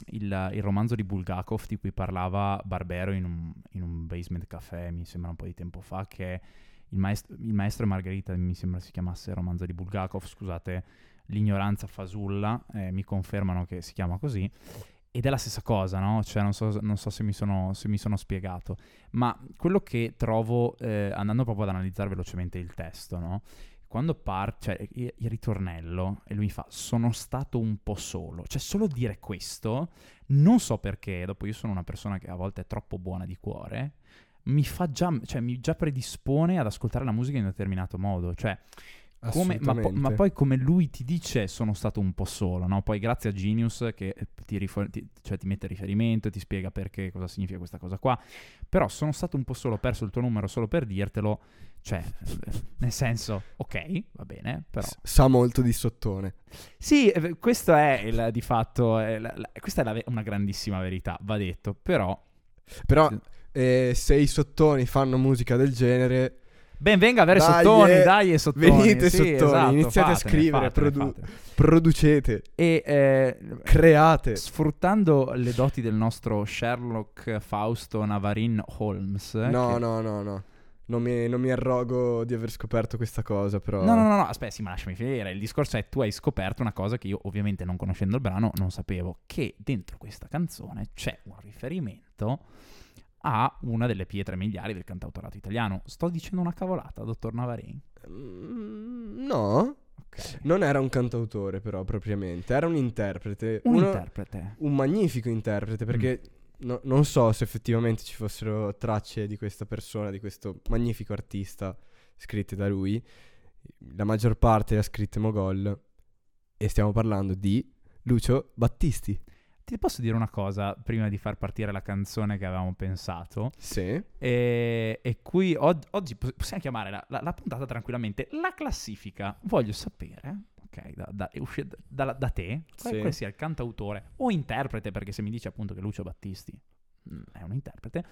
il, il romanzo di Bulgakov di cui parlava Barbero in un, in un basement caffè, mi sembra un po' di tempo fa, che il maestro, il maestro e Margherita, mi sembra si chiamasse romanzo di Bulgakov, scusate l'ignoranza fasulla, eh, mi confermano che si chiama così. Ed è la stessa cosa, no? Cioè, non so, non so se, mi sono, se mi sono spiegato. Ma quello che trovo, eh, andando proprio ad analizzare velocemente il testo, no? Quando parte, cioè il ritornello, e lui mi fa, sono stato un po' solo. Cioè, solo dire questo, non so perché, dopo io sono una persona che a volte è troppo buona di cuore, mi fa già, cioè mi già predispone ad ascoltare la musica in un determinato modo. Cioè, come, ma, po- ma poi come lui ti dice sono stato un po' solo, no? Poi grazie a Genius che eh, ti, rifo- ti- cioè, ti mette riferimento, ti spiega perché, cosa significa questa cosa qua. Però sono stato un po' solo, ho perso il tuo numero solo per dirtelo. Cioè, nel senso, ok, va bene, però... Sa molto di sottone. Sì, eh, questo è il, di fatto, è la- la- questa è la una grandissima verità, va detto, però... Però eh, se i sottoni fanno musica del genere, Ben venga avere Dai, sottoni, eh, dai e sottoni. venite sì, sottoni, esatto, iniziate a fatene, scrivere, fatene, produ- fatene. producete, E eh, create. sfruttando le doti del nostro Sherlock Fausto Navarin Holmes. No, che- no, no, no. Non mi, non mi arrogo di aver scoperto questa cosa, però... No, no, no, no, aspetta, sì, ma lasciami finire. Il discorso è tu hai scoperto una cosa che io, ovviamente, non conoscendo il brano, non sapevo. Che dentro questa canzone c'è un riferimento a una delle pietre miliari del cantautorato italiano. Sto dicendo una cavolata, dottor Navarin. Mm, no, Ok. non era un cantautore però propriamente, era un interprete. Un Uno- interprete. un magnifico interprete perché no- non so se effettivamente ci fossero tracce di questa persona, di questo magnifico artista scritte da lui. La maggior parte le ha scritte Mogol e stiamo parlando di Lucio Battisti. Ti posso dire una cosa prima di far partire la canzone che avevamo pensato? Sì. E, e qui og- oggi pos- possiamo chiamare la, la- la puntata tranquillamente la classifica. Voglio sapere, ok, da, da- usci- da- da te, quale, Sì. quale sia il cantautore o interprete, perché se mi dici appunto che Lucio Battisti mm, è un interprete,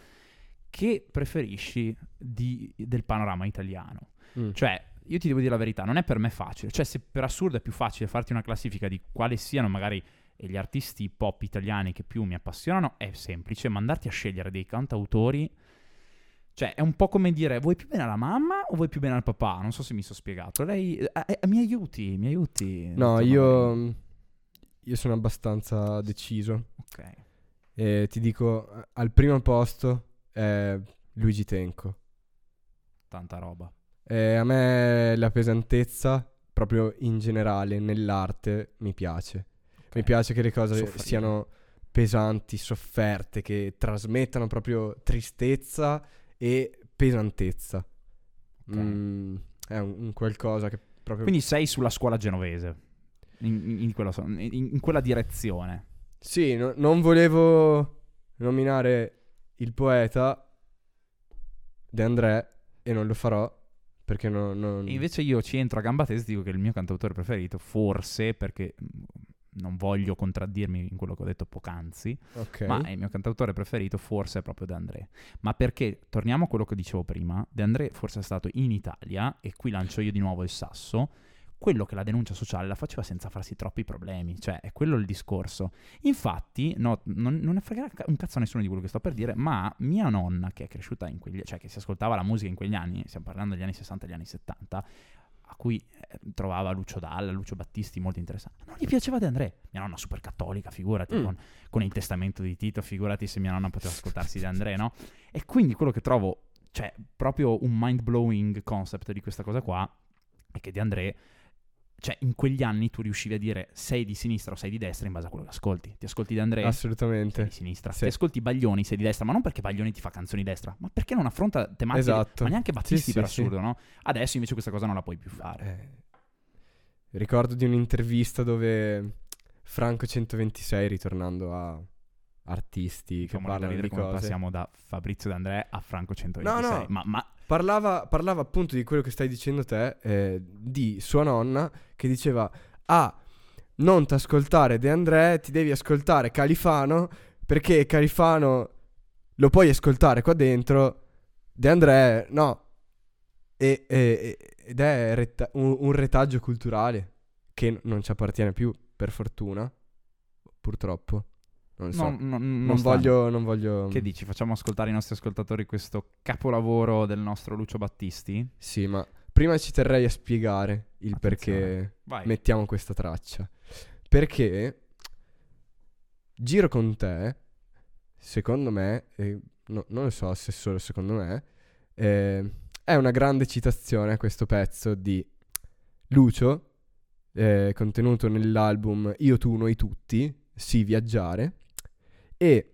che preferisci di- del panorama italiano? Mm. Cioè, io ti devo dire la verità, non è per me facile. Cioè, se per assurdo è più facile farti una classifica di quali siano magari gli artisti pop italiani che più mi appassionano, è semplice. Mandarti a scegliere dei cantautori. Cioè, è un po' come dire, vuoi più bene alla mamma o vuoi più bene al papà? Non so se mi sono spiegato. Lei, eh, eh, mi aiuti, mi aiuti. No, io, Navarin. io sono abbastanza deciso. Ok. E ti dico, al primo posto è Luigi Tenco. Tanta roba. E a me la pesantezza, proprio in generale, nell'arte, mi piace. Mi piace che le cose Soffrire. siano pesanti, sofferte, che trasmettano proprio tristezza e pesantezza. Ok. Mm, è un, un qualcosa che proprio... Quindi sei sulla scuola genovese. In, in- so- in- in quella direzione. Sì, no- non volevo nominare il poeta De André e non lo farò perché no- non... E invece io ci entro a gamba tesa e dico che il mio cantautore preferito, forse, perché non voglio contraddirmi in quello che ho detto poc'anzi, Ok. ma il mio cantautore preferito forse è proprio De André. Ma perché, torniamo a quello che dicevo prima, De André forse è stato in Italia, e qui lancio io di nuovo il sasso, quello che la denuncia sociale la faceva senza farsi troppi problemi, cioè è quello il discorso. Infatti, no, non, non ne frega un cazzo a nessuno di quello che sto per dire, ma mia nonna, che è cresciuta in quegli cioè che si ascoltava la musica in quegli anni, stiamo parlando degli anni 60 e degli anni 70, a cui eh, trovava Lucio Dalla, Lucio Battisti molto interessanti. Non gli piaceva De André. Mia nonna super cattolica, figurati, Mm. con, con il testamento di Tito, figurati se mia nonna poteva ascoltarsi De André, no? E quindi quello che trovo, cioè, proprio un mind-blowing concept di questa cosa qua, è che De André, cioè, in quegli anni tu riuscivi a dire sei di sinistra o sei di destra in base a quello che ascolti. Ti ascolti De André? sei Assolutamente. di sinistra. Sì. Ti ascolti Baglioni, sei di destra, ma non perché Baglioni ti fa canzoni di destra, ma perché non affronta tematiche, Esatto. ma neanche Battisti Sì, per sì, assurdo, no? Adesso invece questa cosa non la puoi più fare. Eh, ricordo di un'intervista dove Franco 126, ritornando a artisti che Fammi parlano di come cose, passiamo da Fabrizio D'Andrea a Franco 126. No, no. Ma, ma parlava, parlava appunto di quello che stai dicendo te, eh, di sua nonna, che diceva, ah, non ti ascoltare De André, ti devi ascoltare Califano, perché Califano lo puoi ascoltare qua dentro, De André no. E- e- ed è retta- un, un retaggio culturale che non ci appartiene più, per fortuna, purtroppo. Non so. non, non- non voglio, non voglio... Che dici? Facciamo ascoltare ai nostri ascoltatori questo capolavoro del nostro Lucio Battisti? Sì, ma prima ci terrei a spiegare il Attenzione. perché Vai. mettiamo questa traccia. Perché Giro con te, secondo me, e no- non lo so se solo secondo me, eh, è una grande citazione a questo pezzo di Lucio, eh, contenuto nell'album Io, tu, noi tutti, Sì, viaggiare, e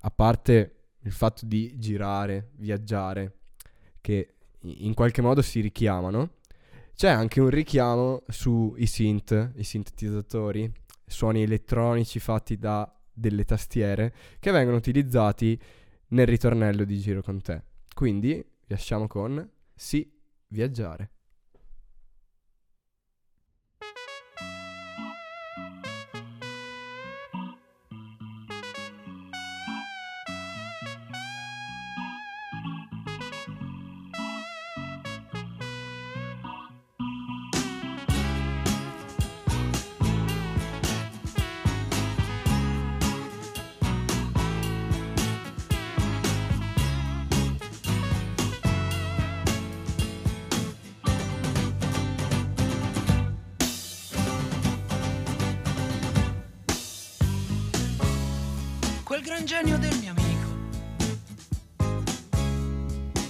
a parte il fatto di girare, viaggiare, che in qualche modo si richiamano, C'è anche un richiamo sui synth, i sintetizzatori, suoni elettronici fatti da delle tastiere che vengono utilizzati nel ritornello di Giro con te. Quindi lasciamo con Sì, viaggiare.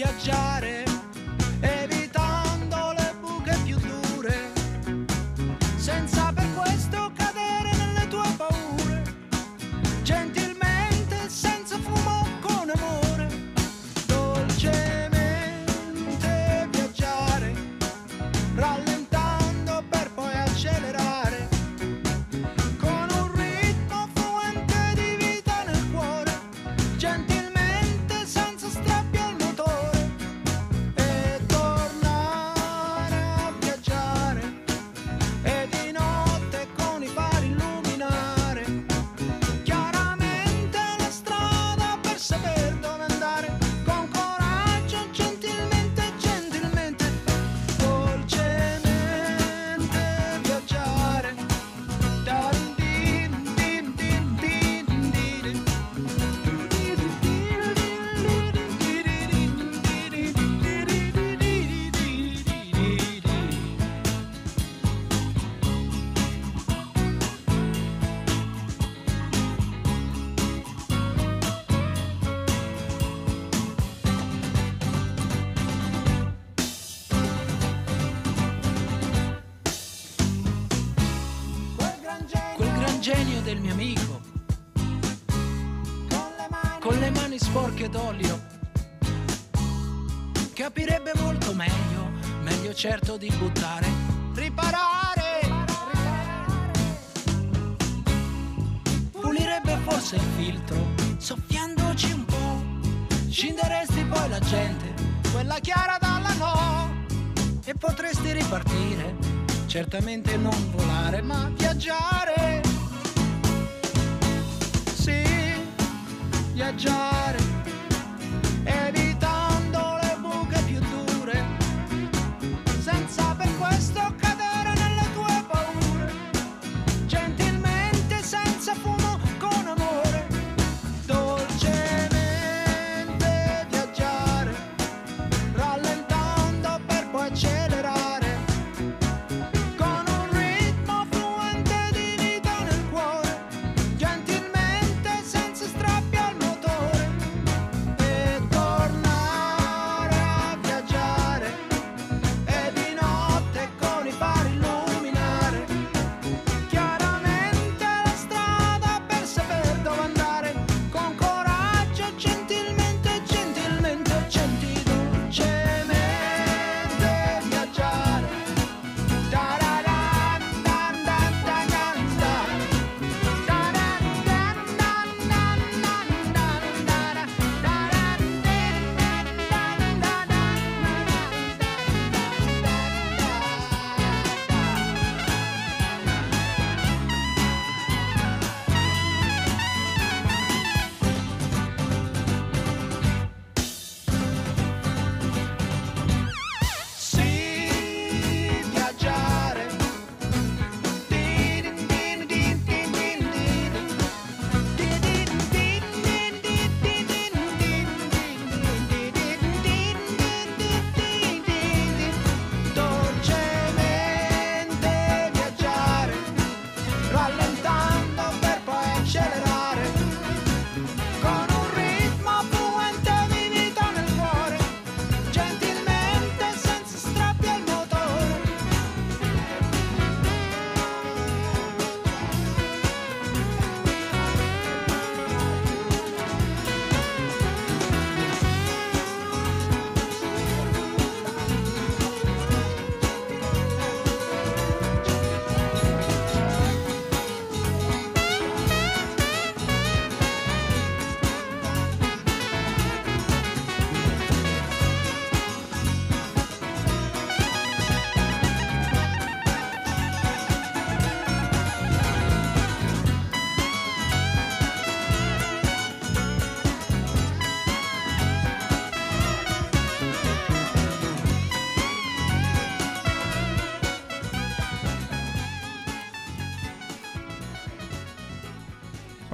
Viaggiare, certo di buttare, riparare, pulirebbe forse il filtro, soffiandoci un po', scinderesti poi la gente, quella chiara dalla no, e potresti ripartire, certamente non volare, ma viaggiare.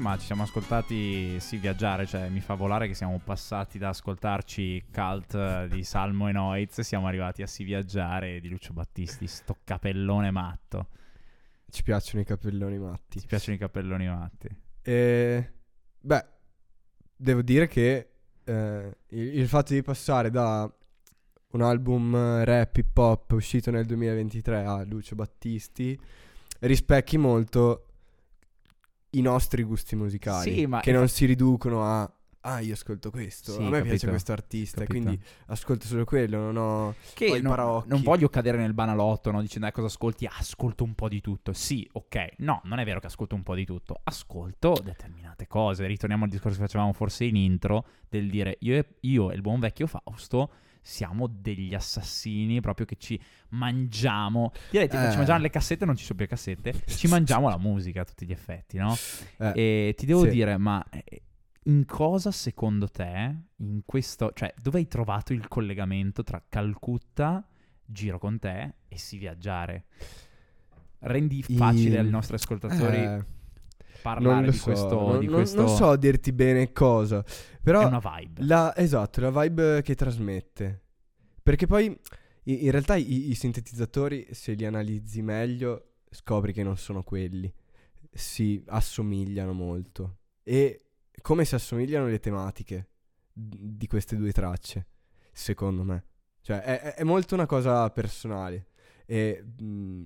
Ma ci siamo ascoltati sì viaggiare, cioè mi fa volare che siamo passati da ascoltarci Cult eh, di Salmo e Noiz, siamo arrivati a sì viaggiare di Lucio Battisti, sto capellone matto. Ci piacciono i capelloni matti. Ti piacciono i capelloni matti? E, beh, devo dire che eh, il, il fatto di passare da un album eh, rap hip hop uscito nel 2023 a Lucio Battisti rispecchi molto i nostri gusti musicali Sì, ma che non si riducono a ah io ascolto questo Sì, a me piace capito, questo artista capito. quindi ascolto solo quello non ho, ho Che i non, non voglio cadere nel banalotto, no? Dicendo "Eh, cosa ascolti? Ascolto un po' di tutto. Sì, ok. No, non è vero che ascolto un po' di tutto. Ascolto determinate cose. Ritorniamo al discorso che facevamo forse in intro del dire io e, io e il buon vecchio Fausto siamo degli assassini proprio che ci mangiamo. Direi tipo, Eh. ci mangiamo le cassette, non ci sono più cassette. Ci mangiamo la musica a tutti gli effetti, no? Eh, E ti devo sì. dire, ma eh, in cosa secondo te, in questo, cioè, dove hai trovato il collegamento tra Calcutta, Giro con te e Si Viaggiare? Rendi I- facile ai nostri ascoltatori eh, parlare non di so, questo. non, di questo... non so dirti bene cosa però È una vibe. La, esatto, la vibe che trasmette. Perché poi in realtà i, i sintetizzatori, se li analizzi meglio, scopri che non sono quelli. Si assomigliano molto. E come si assomigliano le tematiche di queste due tracce, secondo me. Cioè, è, è- è molto una cosa personale. E mh,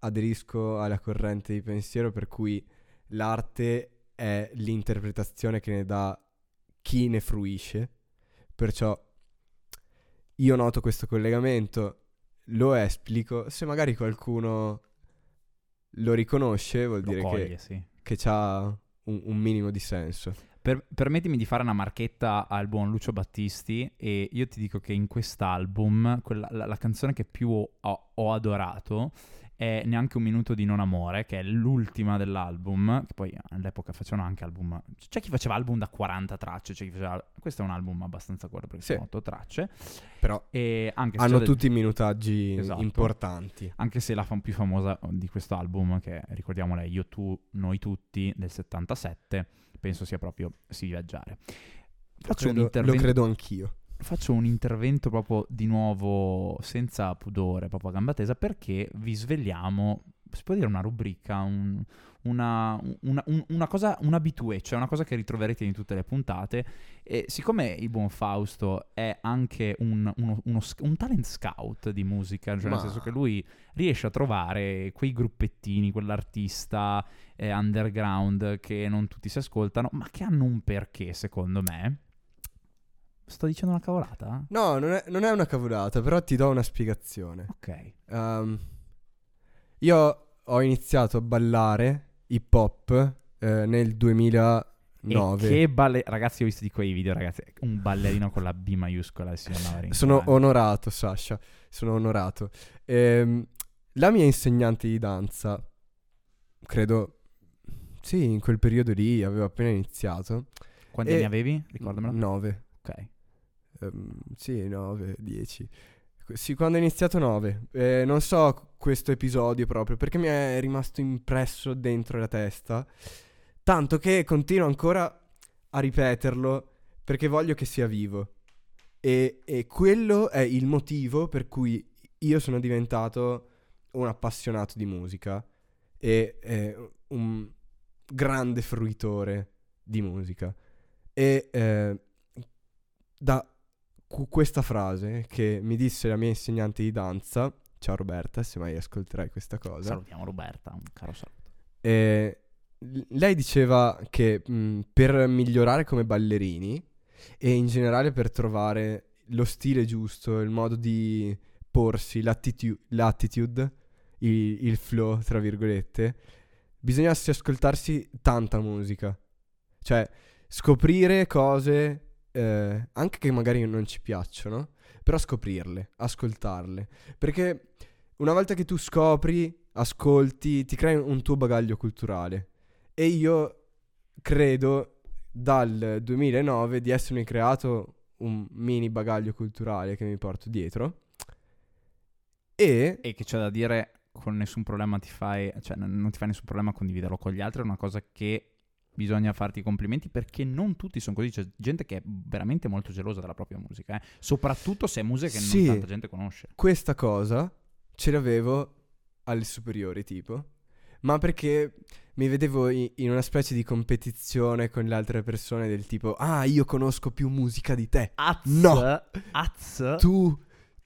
aderisco alla corrente di pensiero per cui l'arte è l'interpretazione che ne dà chi ne fruisce. Perciò io noto questo collegamento, lo esplico. Se magari qualcuno lo riconosce, vuol Lo dire coglie, che, sì. che ha un, un minimo di senso. Per- permettimi di fare una marchetta al buon Lucio Battisti e io ti dico che in quest'album quella- la, la canzone che più ho, ho adorato è Neanche un minuto di non amore, che è l'ultima dell'album, che poi all'epoca facevano anche album... C'è chi faceva album da 40 tracce, c'è chi faceva... Questo è un album abbastanza corto perché Sì. sono 8 tracce. Però E anche hanno del- tutti minutaggi Esatto. importanti. anche se la fan più famosa di questo album, che ricordiamola è Io, tu, noi tutti, del 77, penso sia proprio Si Viaggiare. Lo Faccio un credo, lo intervento credo anch'io. Faccio un intervento proprio di nuovo senza pudore, proprio a gamba tesa, perché vi svegliamo, si può dire una rubrica, un- una, una, un- una cosa, un abitué, cioè una cosa che ritroverete in tutte le puntate. E siccome il buon Fausto è anche un, uno- uno un talent scout di musica, cioè nel Ma- senso che lui riesce a trovare quei gruppettini, quell'artista eh, underground che non tutti si ascoltano, ma che hanno un perché, secondo me. Sto dicendo una cavolata? No, non è, non è una cavolata, però ti do una spiegazione. Ok. Ehm, io ho iniziato a ballare hip hop eh, nel 2009. E che balle... Ragazzi, ho visto di quei video, ragazzi. Un ballerino con la B maiuscola. Sono onorato, Sasha. Sono onorato. Ehm, la mia insegnante di danza, credo, sì, in quel periodo lì avevo appena iniziato. Quanti e- anni avevi? Ricordamelo. 9. Ehm, sì, 9, 10. Sì, quando ho iniziato 9. Eh, non so questo episodio proprio perché mi è rimasto impresso dentro la testa. Tanto che continuo ancora a ripeterlo perché voglio che sia vivo. E, e quello è il motivo per cui io sono diventato un appassionato di musica e eh, un grande fruitore di musica. E eh, da cu- questa frase che mi disse la mia insegnante di danza, ciao Roberta, se mai ascolterai questa cosa, Salutiamo Roberta, un caro saluto. e lei diceva che mh, per migliorare come ballerini e in generale per trovare lo stile giusto, il modo di porsi, l'attitu- l'attitude, il, il flow, tra virgolette, bisognasse ascoltarsi tanta musica. Cioè, scoprire cose eh, anche che magari non ci piacciono, però scoprirle, ascoltarle. Perché una volta che tu scopri, ascolti, ti crei un tuo bagaglio culturale. E io credo dal 2009 di essermi creato un mini bagaglio culturale che mi porto dietro. E E che c'è da dire, con nessun problema ti fai, cioè non ti fai nessun problema condividerlo con gli altri, è una cosa che bisogna farti i complimenti perché non tutti sono così. C'è gente che è veramente molto gelosa della propria musica, eh. soprattutto se è musica che Sì. non tanta gente conosce. Questa cosa ce l'avevo alle superiori, tipo. Ma perché mi vedevo in una specie di competizione con le altre persone del tipo, ah, io conosco più musica di te. Az, No! az. Tu,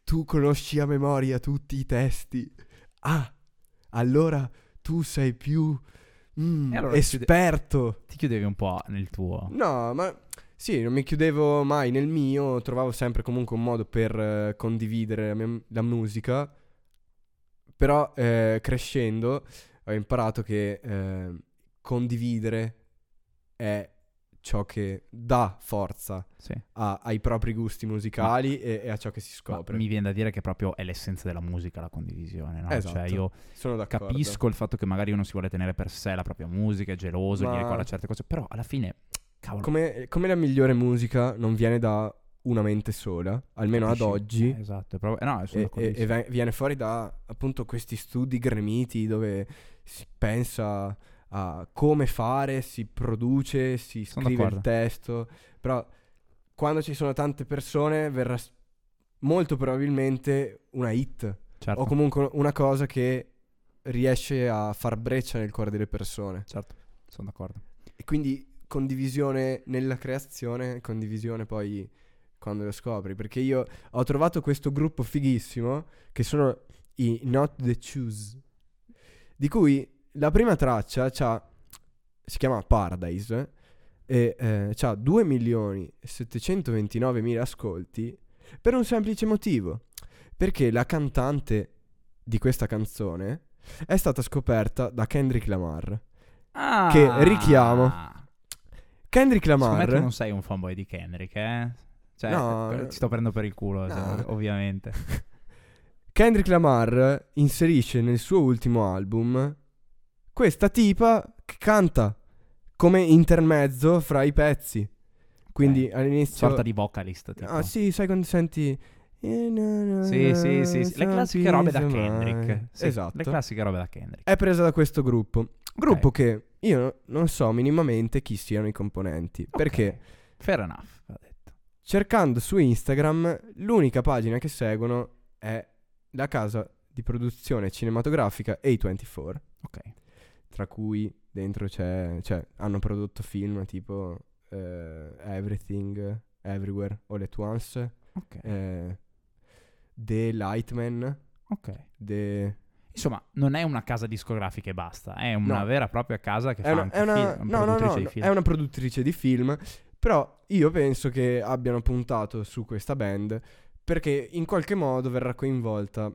tu conosci a memoria tutti i testi. Ah, allora tu sei più mm, allora ti chiude- esperto. Ti chiudevi un po' nel tuo. No, ma sì, non mi chiudevo mai nel mio, trovavo sempre comunque un modo per eh, condividere la, mia- la musica, però eh, crescendo ho imparato che eh, condividere è ciò che dà forza Sì. a- ai propri gusti musicali e, e a ciò che si scopre. mi viene da dire che proprio è l'essenza della musica la condivisione, no? Esatto, Cioè io capisco il fatto che magari uno si vuole tenere per sé la propria musica, è geloso, Ma- gli ricorda certe cose, però alla fine, cavolo, Come, come la migliore musica non viene da una mente sola, almeno ad capisci? oggi. Eh, esatto, proprio- no, e, e- e viene fuori da appunto questi studi gremiti dove si pensa a come fare, si produce, si Sono scrive il testo, però quando ci sono tante persone verrà s- molto probabilmente una hit certo, o comunque una cosa che riesce a far breccia nel cuore delle persone. certo, sono d'accordo. E quindi condivisione nella creazione, condivisione poi quando lo scopri. Perché io ho trovato questo gruppo fighissimo che sono i Not the Choose. Di cui la prima traccia c'ha, si chiama Paradise e eh, c'ha 2 milioni 729 mila ascolti per un semplice motivo. Perché la cantante di questa canzone è stata scoperta da Kendrick Lamar. Ah, Che richiamo. Kendrick Secondo me Lamar tu non sei un fanboy di Kendrick, eh? Cioè, No, ti sto prendendo per il culo, no. cioè, ovviamente. Kendrick Lamar inserisce nel suo ultimo album questa tipa che canta come intermezzo fra i pezzi. Quindi all'inizio Sorta di vocalist, tipo. Ah, sì, sai quando senti Sì, sì, sì, sì. Le classiche robe da Kendrick. Sì, esatto. Le classiche robe da Kendrick. È presa da questo gruppo. Gruppo che io no- non so minimamente chi siano i componenti. Perché Fair enough, va detto. cercando su Instagram, l'unica pagina che seguono è la casa di produzione cinematografica A24. Ok. Tra cui dentro c'è, cioè, hanno prodotto film tipo eh, Everything, Everywhere, All at Once, Ok. eh, The Lightman, ok. The... Insomma, non è una casa discografica e basta, è una No. vera e propria casa che È fa una, anche è una- film, no, no, di film. è una produttrice di film, però io penso che abbiano puntato su questa band perché in qualche modo verrà coinvolta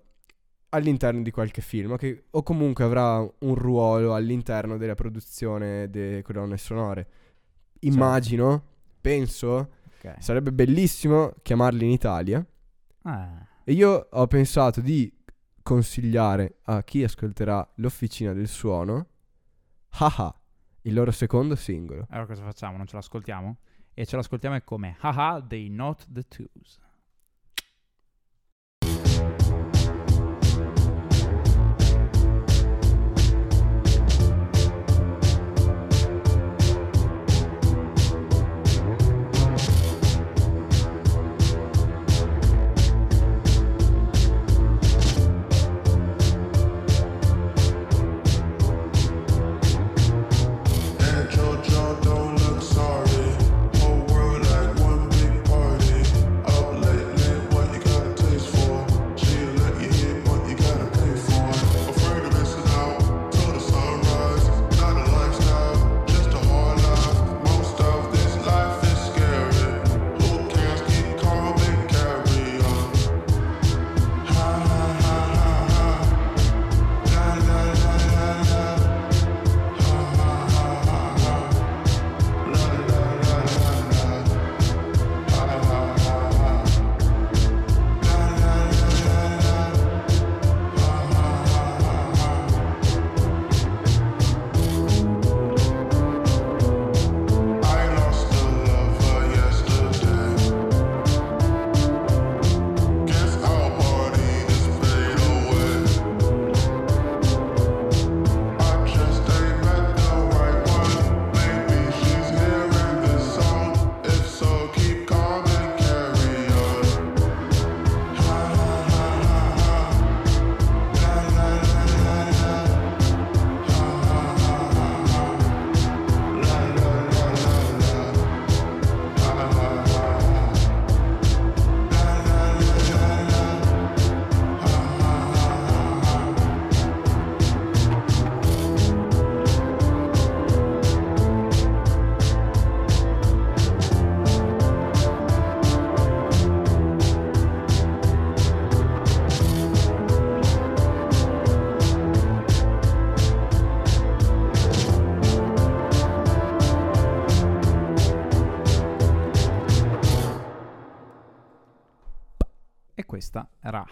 all'interno di qualche film che- o comunque avrà un ruolo all'interno della produzione delle colonne sonore. Immagino, penso, Ok. sarebbe bellissimo chiamarli in Italia Ah, e io ho pensato di consigliare a chi ascolterà l'Officina del Suono Haha, il loro secondo singolo. allora cosa facciamo? Non ce l'ascoltiamo? E ce l'ascoltiamo è come Haha dei Not the Twos.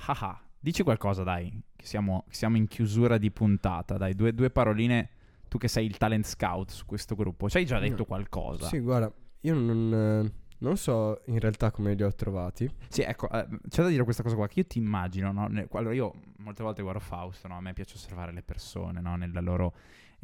Haha. Dici qualcosa, dai, che siamo, siamo in chiusura di puntata, dai, due, due paroline. Tu che sei il talent scout su questo gruppo, ci hai già detto No. qualcosa? Sì, guarda, io non, non so in realtà come li ho trovati. Sì, ecco, eh, c'è da dire questa cosa qua, che io ti immagino, no? allora io molte volte guardo Fausto, no? A me piace osservare le persone, no? Nella loro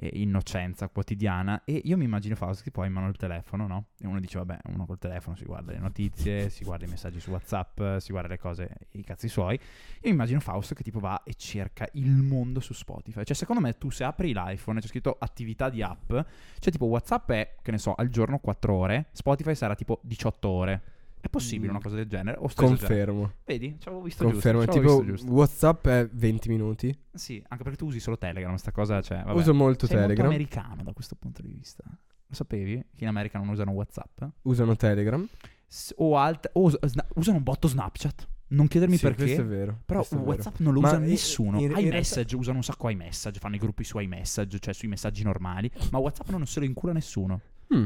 eh, innocenza quotidiana e io mi immagino Fausto che poi in mano il telefono, no? E uno dice, vabbè, uno col telefono si guarda le notizie, si guarda i messaggi su WhatsApp, si guarda le cose, i cazzi suoi. Io mi immagino Fausto che tipo va e cerca il mondo su Spotify. Cioè, secondo me tu se apri l'iPhone c'è scritto attività di app, cioè tipo WhatsApp è, che ne so, al giorno 4 ore, Spotify sarà tipo 18 ore. È possibile Mm. una cosa del genere? O sto esagerando? Confermo. Vedi? Ci avevo visto Confermo. giusto. ci avevo Tipo visto giusto. WhatsApp è 20 minuti. Sì, anche perché tu usi solo Telegram, sta cosa, cioè, vabbè. Uso molto Sei Telegram. molto americano da questo punto di vista. Lo sapevi? Che in America non usano WhatsApp? Usano Telegram. S- o, alt- o sna- usano un botto Snapchat. Non chiedermi Sì, perché. questo è vero. Però questo è vero. WhatsApp non lo Ma usa in- nessuno. in- in iMessage usano un sacco iMessage, fanno i gruppi su iMessage, cioè sui messaggi normali. Ma WhatsApp non se lo incula nessuno. Mm.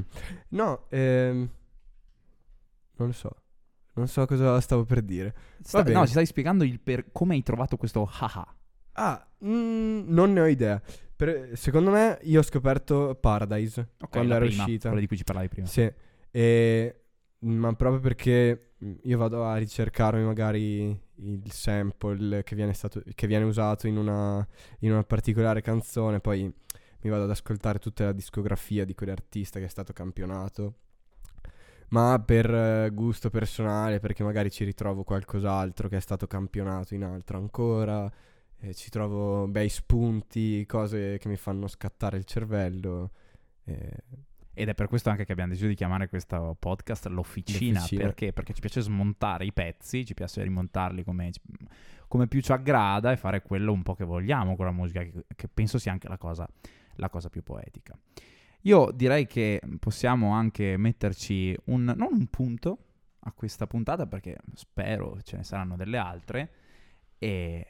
No, ehm, non lo so. Non so cosa stavo per dire. Sta- no, ci stai spiegando il per- come hai trovato questo haha. Ah, mm, non ne ho idea. Per- secondo me io ho scoperto Paradise Ok, quando era prima, uscita. Quella di cui ci parlavi prima. Sì, e- ma proprio perché io vado a ricercarmi magari il sample che viene, stato, che viene usato in una, in una particolare canzone, poi mi vado ad ascoltare tutta la discografia di quell'artista che è stato campionato. Ma per eh, gusto personale, perché magari ci ritrovo qualcos'altro che è stato campionato in altro ancora, ci trovo bei spunti, cose che mi fanno scattare il cervello. e- Ed è per questo anche che abbiamo deciso di chiamare questo podcast l'officina. L'officina. Perché? Perché ci piace smontare i pezzi, ci piace rimontarli come, come più ci aggrada e fare quello un po' che vogliamo con la musica, che, che penso sia anche la cosa, la cosa più poetica. Io direi che possiamo anche metterci un, non un punto a questa puntata, perché spero ce ne saranno delle altre, e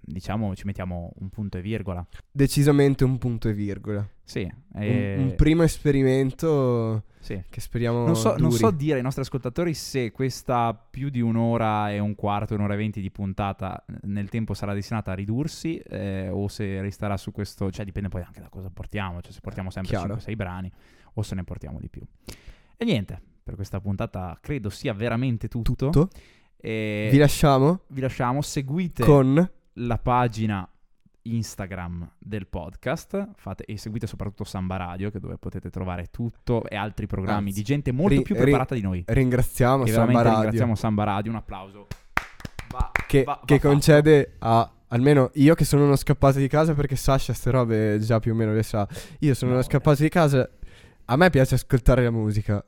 diciamo ci mettiamo un punto e virgola. Decisamente un punto e virgola. Sì, Un- e- Un, primo esperimento sì. che speriamo Non so, non so dire ai nostri ascoltatori se questa più di un'ora e un quarto, un'ora e venti di puntata eh, nel tempo sarà destinata a ridursi eh, o se resterà su questo, cioè dipende poi anche da cosa portiamo, cioè se portiamo sempre Chiaro. 5-6 brani o se ne portiamo di più. E niente, per questa puntata credo sia veramente tutto. Tutto. E Vi lasciamo vi lasciamo, seguite con la pagina Instagram del podcast fate, e seguite soprattutto Samba Radio che dove potete trovare tutto e altri programmi Anzi, di gente molto ri- più ri- preparata di noi. ringraziamo Samba Radio ringraziamo Samba Radio, un applauso. Va- che, va- che concede a almeno io che sono uno scappato di casa perché Sasha ste robe già più o meno le sa. Io sono No, uno scappato di casa. A me piace ascoltare la musica.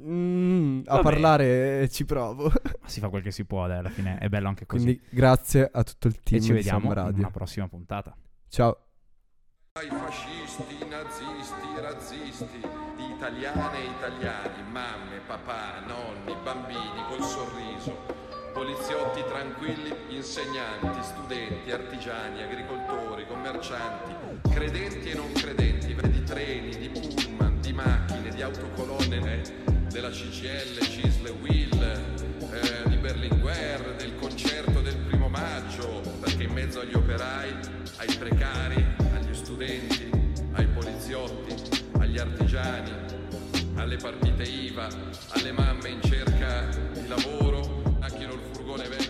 Mm, a parlare ci provo. Ma si fa quel che si può, dai, alla fine è bello anche così. Quindi grazie a tutto il team e ci di vediamo una prossima puntata. Ciao. Ai fascisti, nazisti, razzisti, italiane e italiani, mamme, papà, nonni, bambini col sorriso, poliziotti tranquilli, insegnanti, studenti, artigiani, agricoltori, commercianti, credenti e non credenti, di treni, di pullman, di macchine, di autocolonne, eh, della CGL, Cisle, Will, eh, di Berlinguer, del concerto del primo maggio, perché in mezzo agli operai, ai precari, agli studenti, ai poliziotti, agli artigiani, alle partite IVA, alle mamme in cerca di lavoro, il furgone vecchio, il trattore vecchio